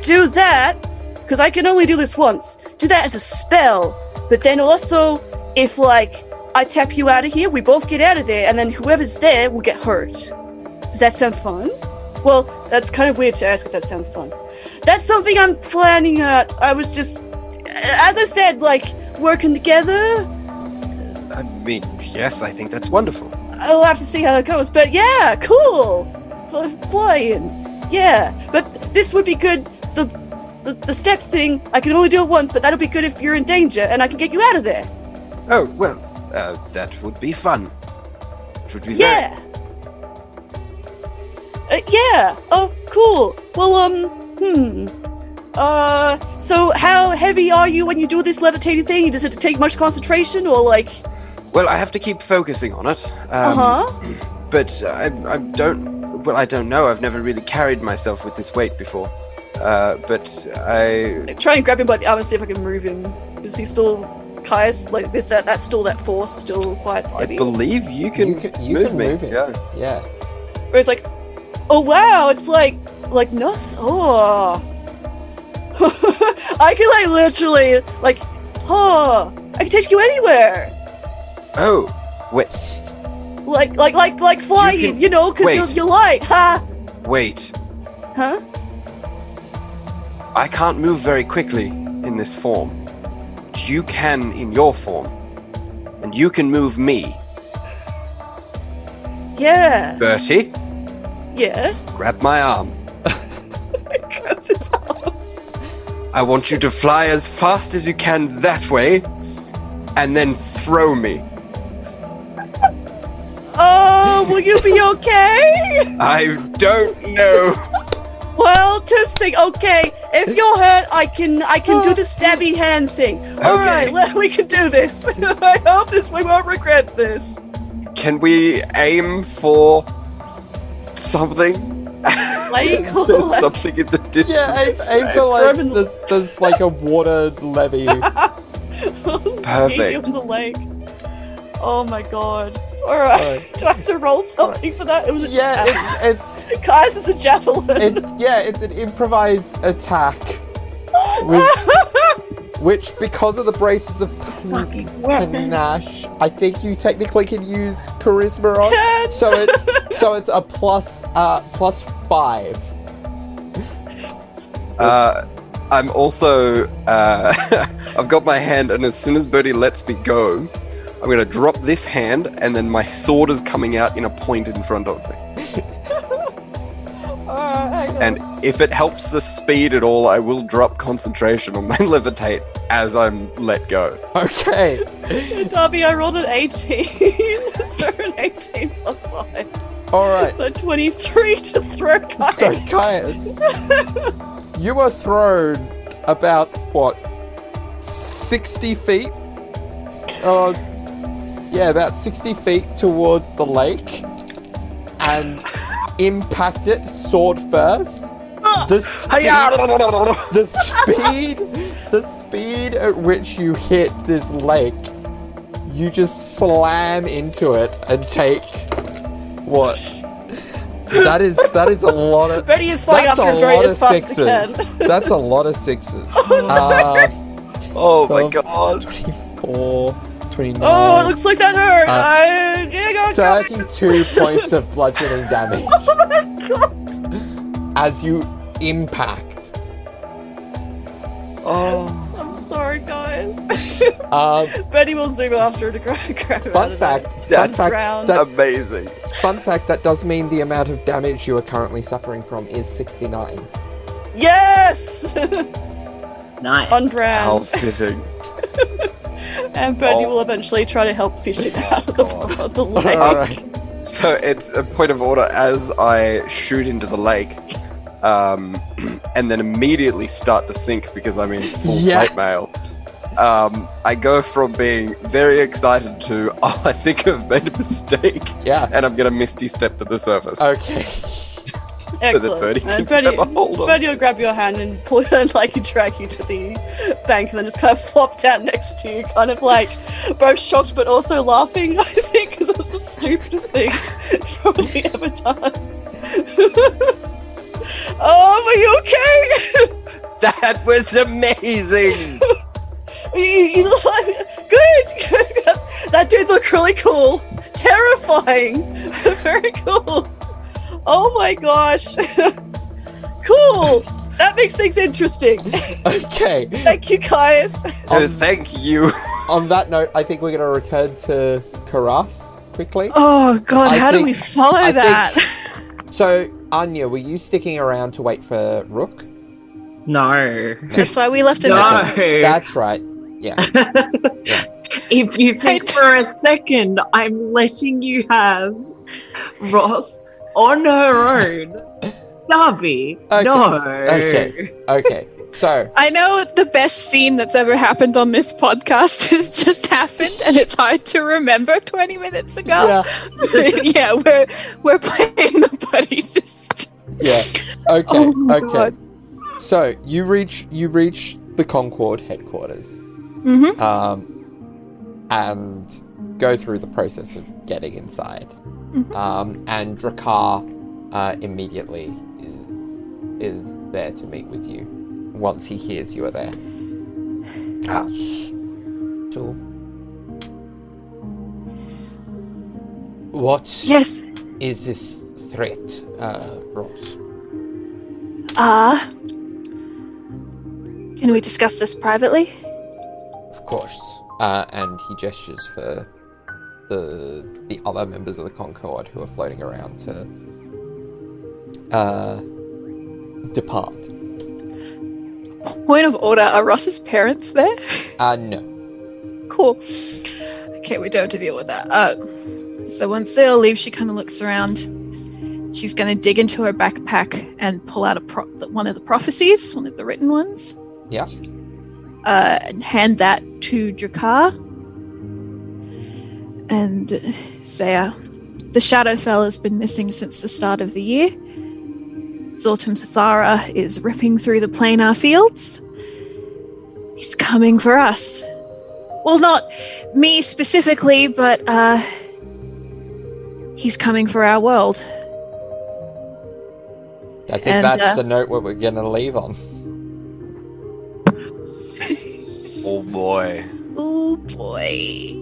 do that, because I can only do this once. Do that as a spell, but then also if like I tap you out of here, we both get out of there, and then whoever's there will get hurt. Does that sound fun? Well, that's kind of weird to ask if that sounds fun. That's something I'm planning out. I was just, as I said, like working together. I mean, yes, I think that's wonderful. I'll have to see how it goes, but yeah, cool. Flying, yeah. But this would be good. The, the the step thing, I can only do it once, but that'll be good if you're in danger, and I can get you out of there. Oh, well, uh, that would be fun. It would be very. Yeah. Uh, yeah. Oh, cool. Well, um, hmm. Uh, so how heavy are you when you do this levitating thing? Does it take much concentration, or like? Well, I have to keep focusing on it. Uh Um, huh. But I, I don't. Well, I don't know. I've never really carried myself with this weight before. Uh, but I. Try and grab him by the arm and see if I can move him. Is he still Caius? Like, is that that's still that force still quite I believe you can, You can- you move can me. move him. Yeah. Yeah. Where it's like, oh wow, it's like like nothing. Oh. I can like literally like, oh, I can take you anywhere. Oh, wait, Like, like, like, like flying, you, can- know, because you're, you're light, ha, wait. huh? I can't move very quickly in this form. But you can in your form. And you can move me. Yeah, Bertie, yes. grab my arm. Grabs his arm. I want you to fly as fast as you can that way, and then throw me. Oh, will you be okay? I don't know. well, just think. Okay, if you're hurt, I can, I can do oh. the stabby hand thing. All right, Okay. well, we can do this. I hope this we won't regret this. Can we aim for something? Like, Is something in the distance? Yeah, aim, aim for like him there's, there's like a water levy. Perfect. on the lake. Oh my god. Alright. Alright. Do I have to roll something for that? It was a yeah, just it's it's Guys, it's a javelin. it's yeah, it's an improvised attack. Which, which because of the braces of pan- panache, I think you technically can use charisma on. Can. So it's so it's a plus uh plus five. Uh, I'm also. Uh, I've got my hand, and as soon as Bertie lets me go, I'm gonna drop this hand, and then my sword is coming out in a point in front of me. Alright. And if it helps the speed at all, I will drop concentration on my levitate as I'm let go. Okay. Darby, I rolled an 18. so an 18 plus 5. All right. So 23 to throw guys. So Caius, you were thrown about what, sixty feet? Oh, yeah, about sixty feet towards the lake, and impact it sword first. The speed, the speed the speed at which you hit this lake, you just slam into it and take what? That is that is a lot of Bertie is flying a very lot as of fast as sixes. can. That's a lot of sixes. Uh, Oh my god. 24, 29, Oh, it looks like that hurt. Uh, I yeah, go, go. 32 points of bludgeoning damage Oh my god. as you impact. Oh. I'm sorry, guys. Um, Bertie will zoom after to grab, grab fun fact, it. fun That's fact, round. that, Amazing. fun fact, that does mean the amount of damage you are currently suffering from is 69. Yes! Nice. On How brand. fitting. And Bertie Oh. will eventually try to help fish it out of the, of the lake. Alright. So it's a point of order as I shoot into the lake, um, and then immediately start to sink because I'm in full Yeah. plate mail. Um, I go from being very excited to, oh, I think I've made a mistake, Yeah. and I'm gonna misty step to the surface Okay. So Excellent. Bertie can and Bertie, grab a hold of. Bertie will grab your hand and pull and like drag you to the bank and then just kind of flop down next to you, kind of like both shocked but also laughing, I think, because that's the stupidest thing it's probably ever done. oh, are you okay? That was amazing. you, you look good, that dude looked really cool. Terrifying. Very cool. Oh my gosh. cool. That makes things interesting. Okay. Thank you, guys. Oh, thank you. On that note, I think we're going to return to Karas quickly. Oh god, I how do we follow I that? So, Anya, were you sticking around to wait for Rook? No. That's why we left it. No. That's right. Yeah. If you think for a second I'm letting you have Ross on her own, Darby, Okay, no. okay. Okay. So, I know the best scene that's ever happened on this podcast has just happened, and it's hard to remember 20 minutes ago. yeah. Yeah, we're we're playing the buddy system. Yeah. Okay. Oh okay. God. So, you reach you reach the Concord headquarters. Mm-hmm. um, and go through the process of getting inside. Mhm. Um, and Drakar uh, immediately is is there to meet with you once he hears you are there. Ah. So, what Yes. Is this threat, uh, Ross? Uh can we discuss this privately? Of course. Uh, and he gestures for the the other members of the Concord who are floating around to uh, depart. Point of order, are Ross's parents there? Uh, no. Cool. Okay, we don't have to deal with that. Uh, so once they all leave, she kind of looks around. She's going to dig into her backpack and pull out a pro- one of the prophecies, one of the written ones, Yeah. uh, and hand that to Drakar. And say, uh, the Shadowfell has been missing since the start of the year. Zortum Tathara is ripping through the planar fields. He's coming for us. Well, not me specifically, but uh, he's coming for our world. I think And, that's uh, the note what we're gonna leave on. Oh boy. Oh boy.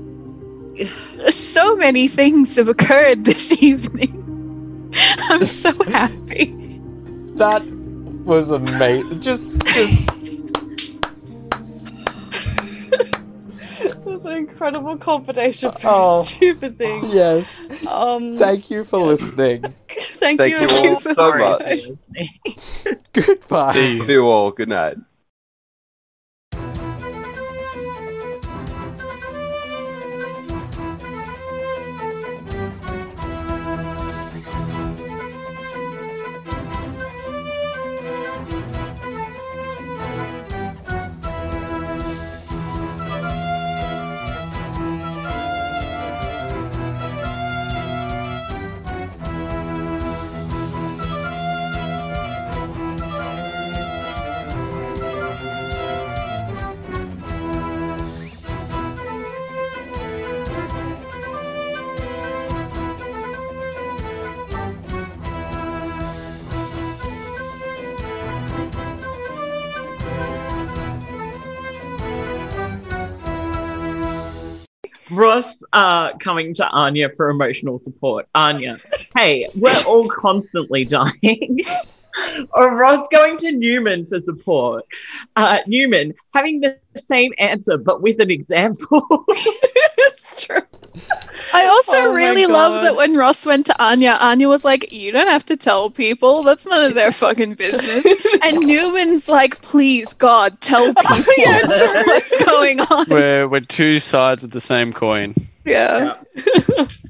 So many things have occurred this evening. I'm so happy. That was amazing. just, just It was an incredible combination for Oh. stupid things. yes. Um, Thank you for listening. thank, Thank you all so much. Goodbye. See you all. Good night. Uh, coming to Anya for emotional support. Anya, hey, we're all constantly dying. or Ross going to Newman for support. Uh, Newman having the same answer but with an example. it's true. I also Oh really love that when Ross went to Anya, Anya was like, You don't have to tell people. That's none of their fucking business. and Newman's like, Please, God, tell people Yeah, sure. what's going on. We're we're two sides of the same coin. Yeah.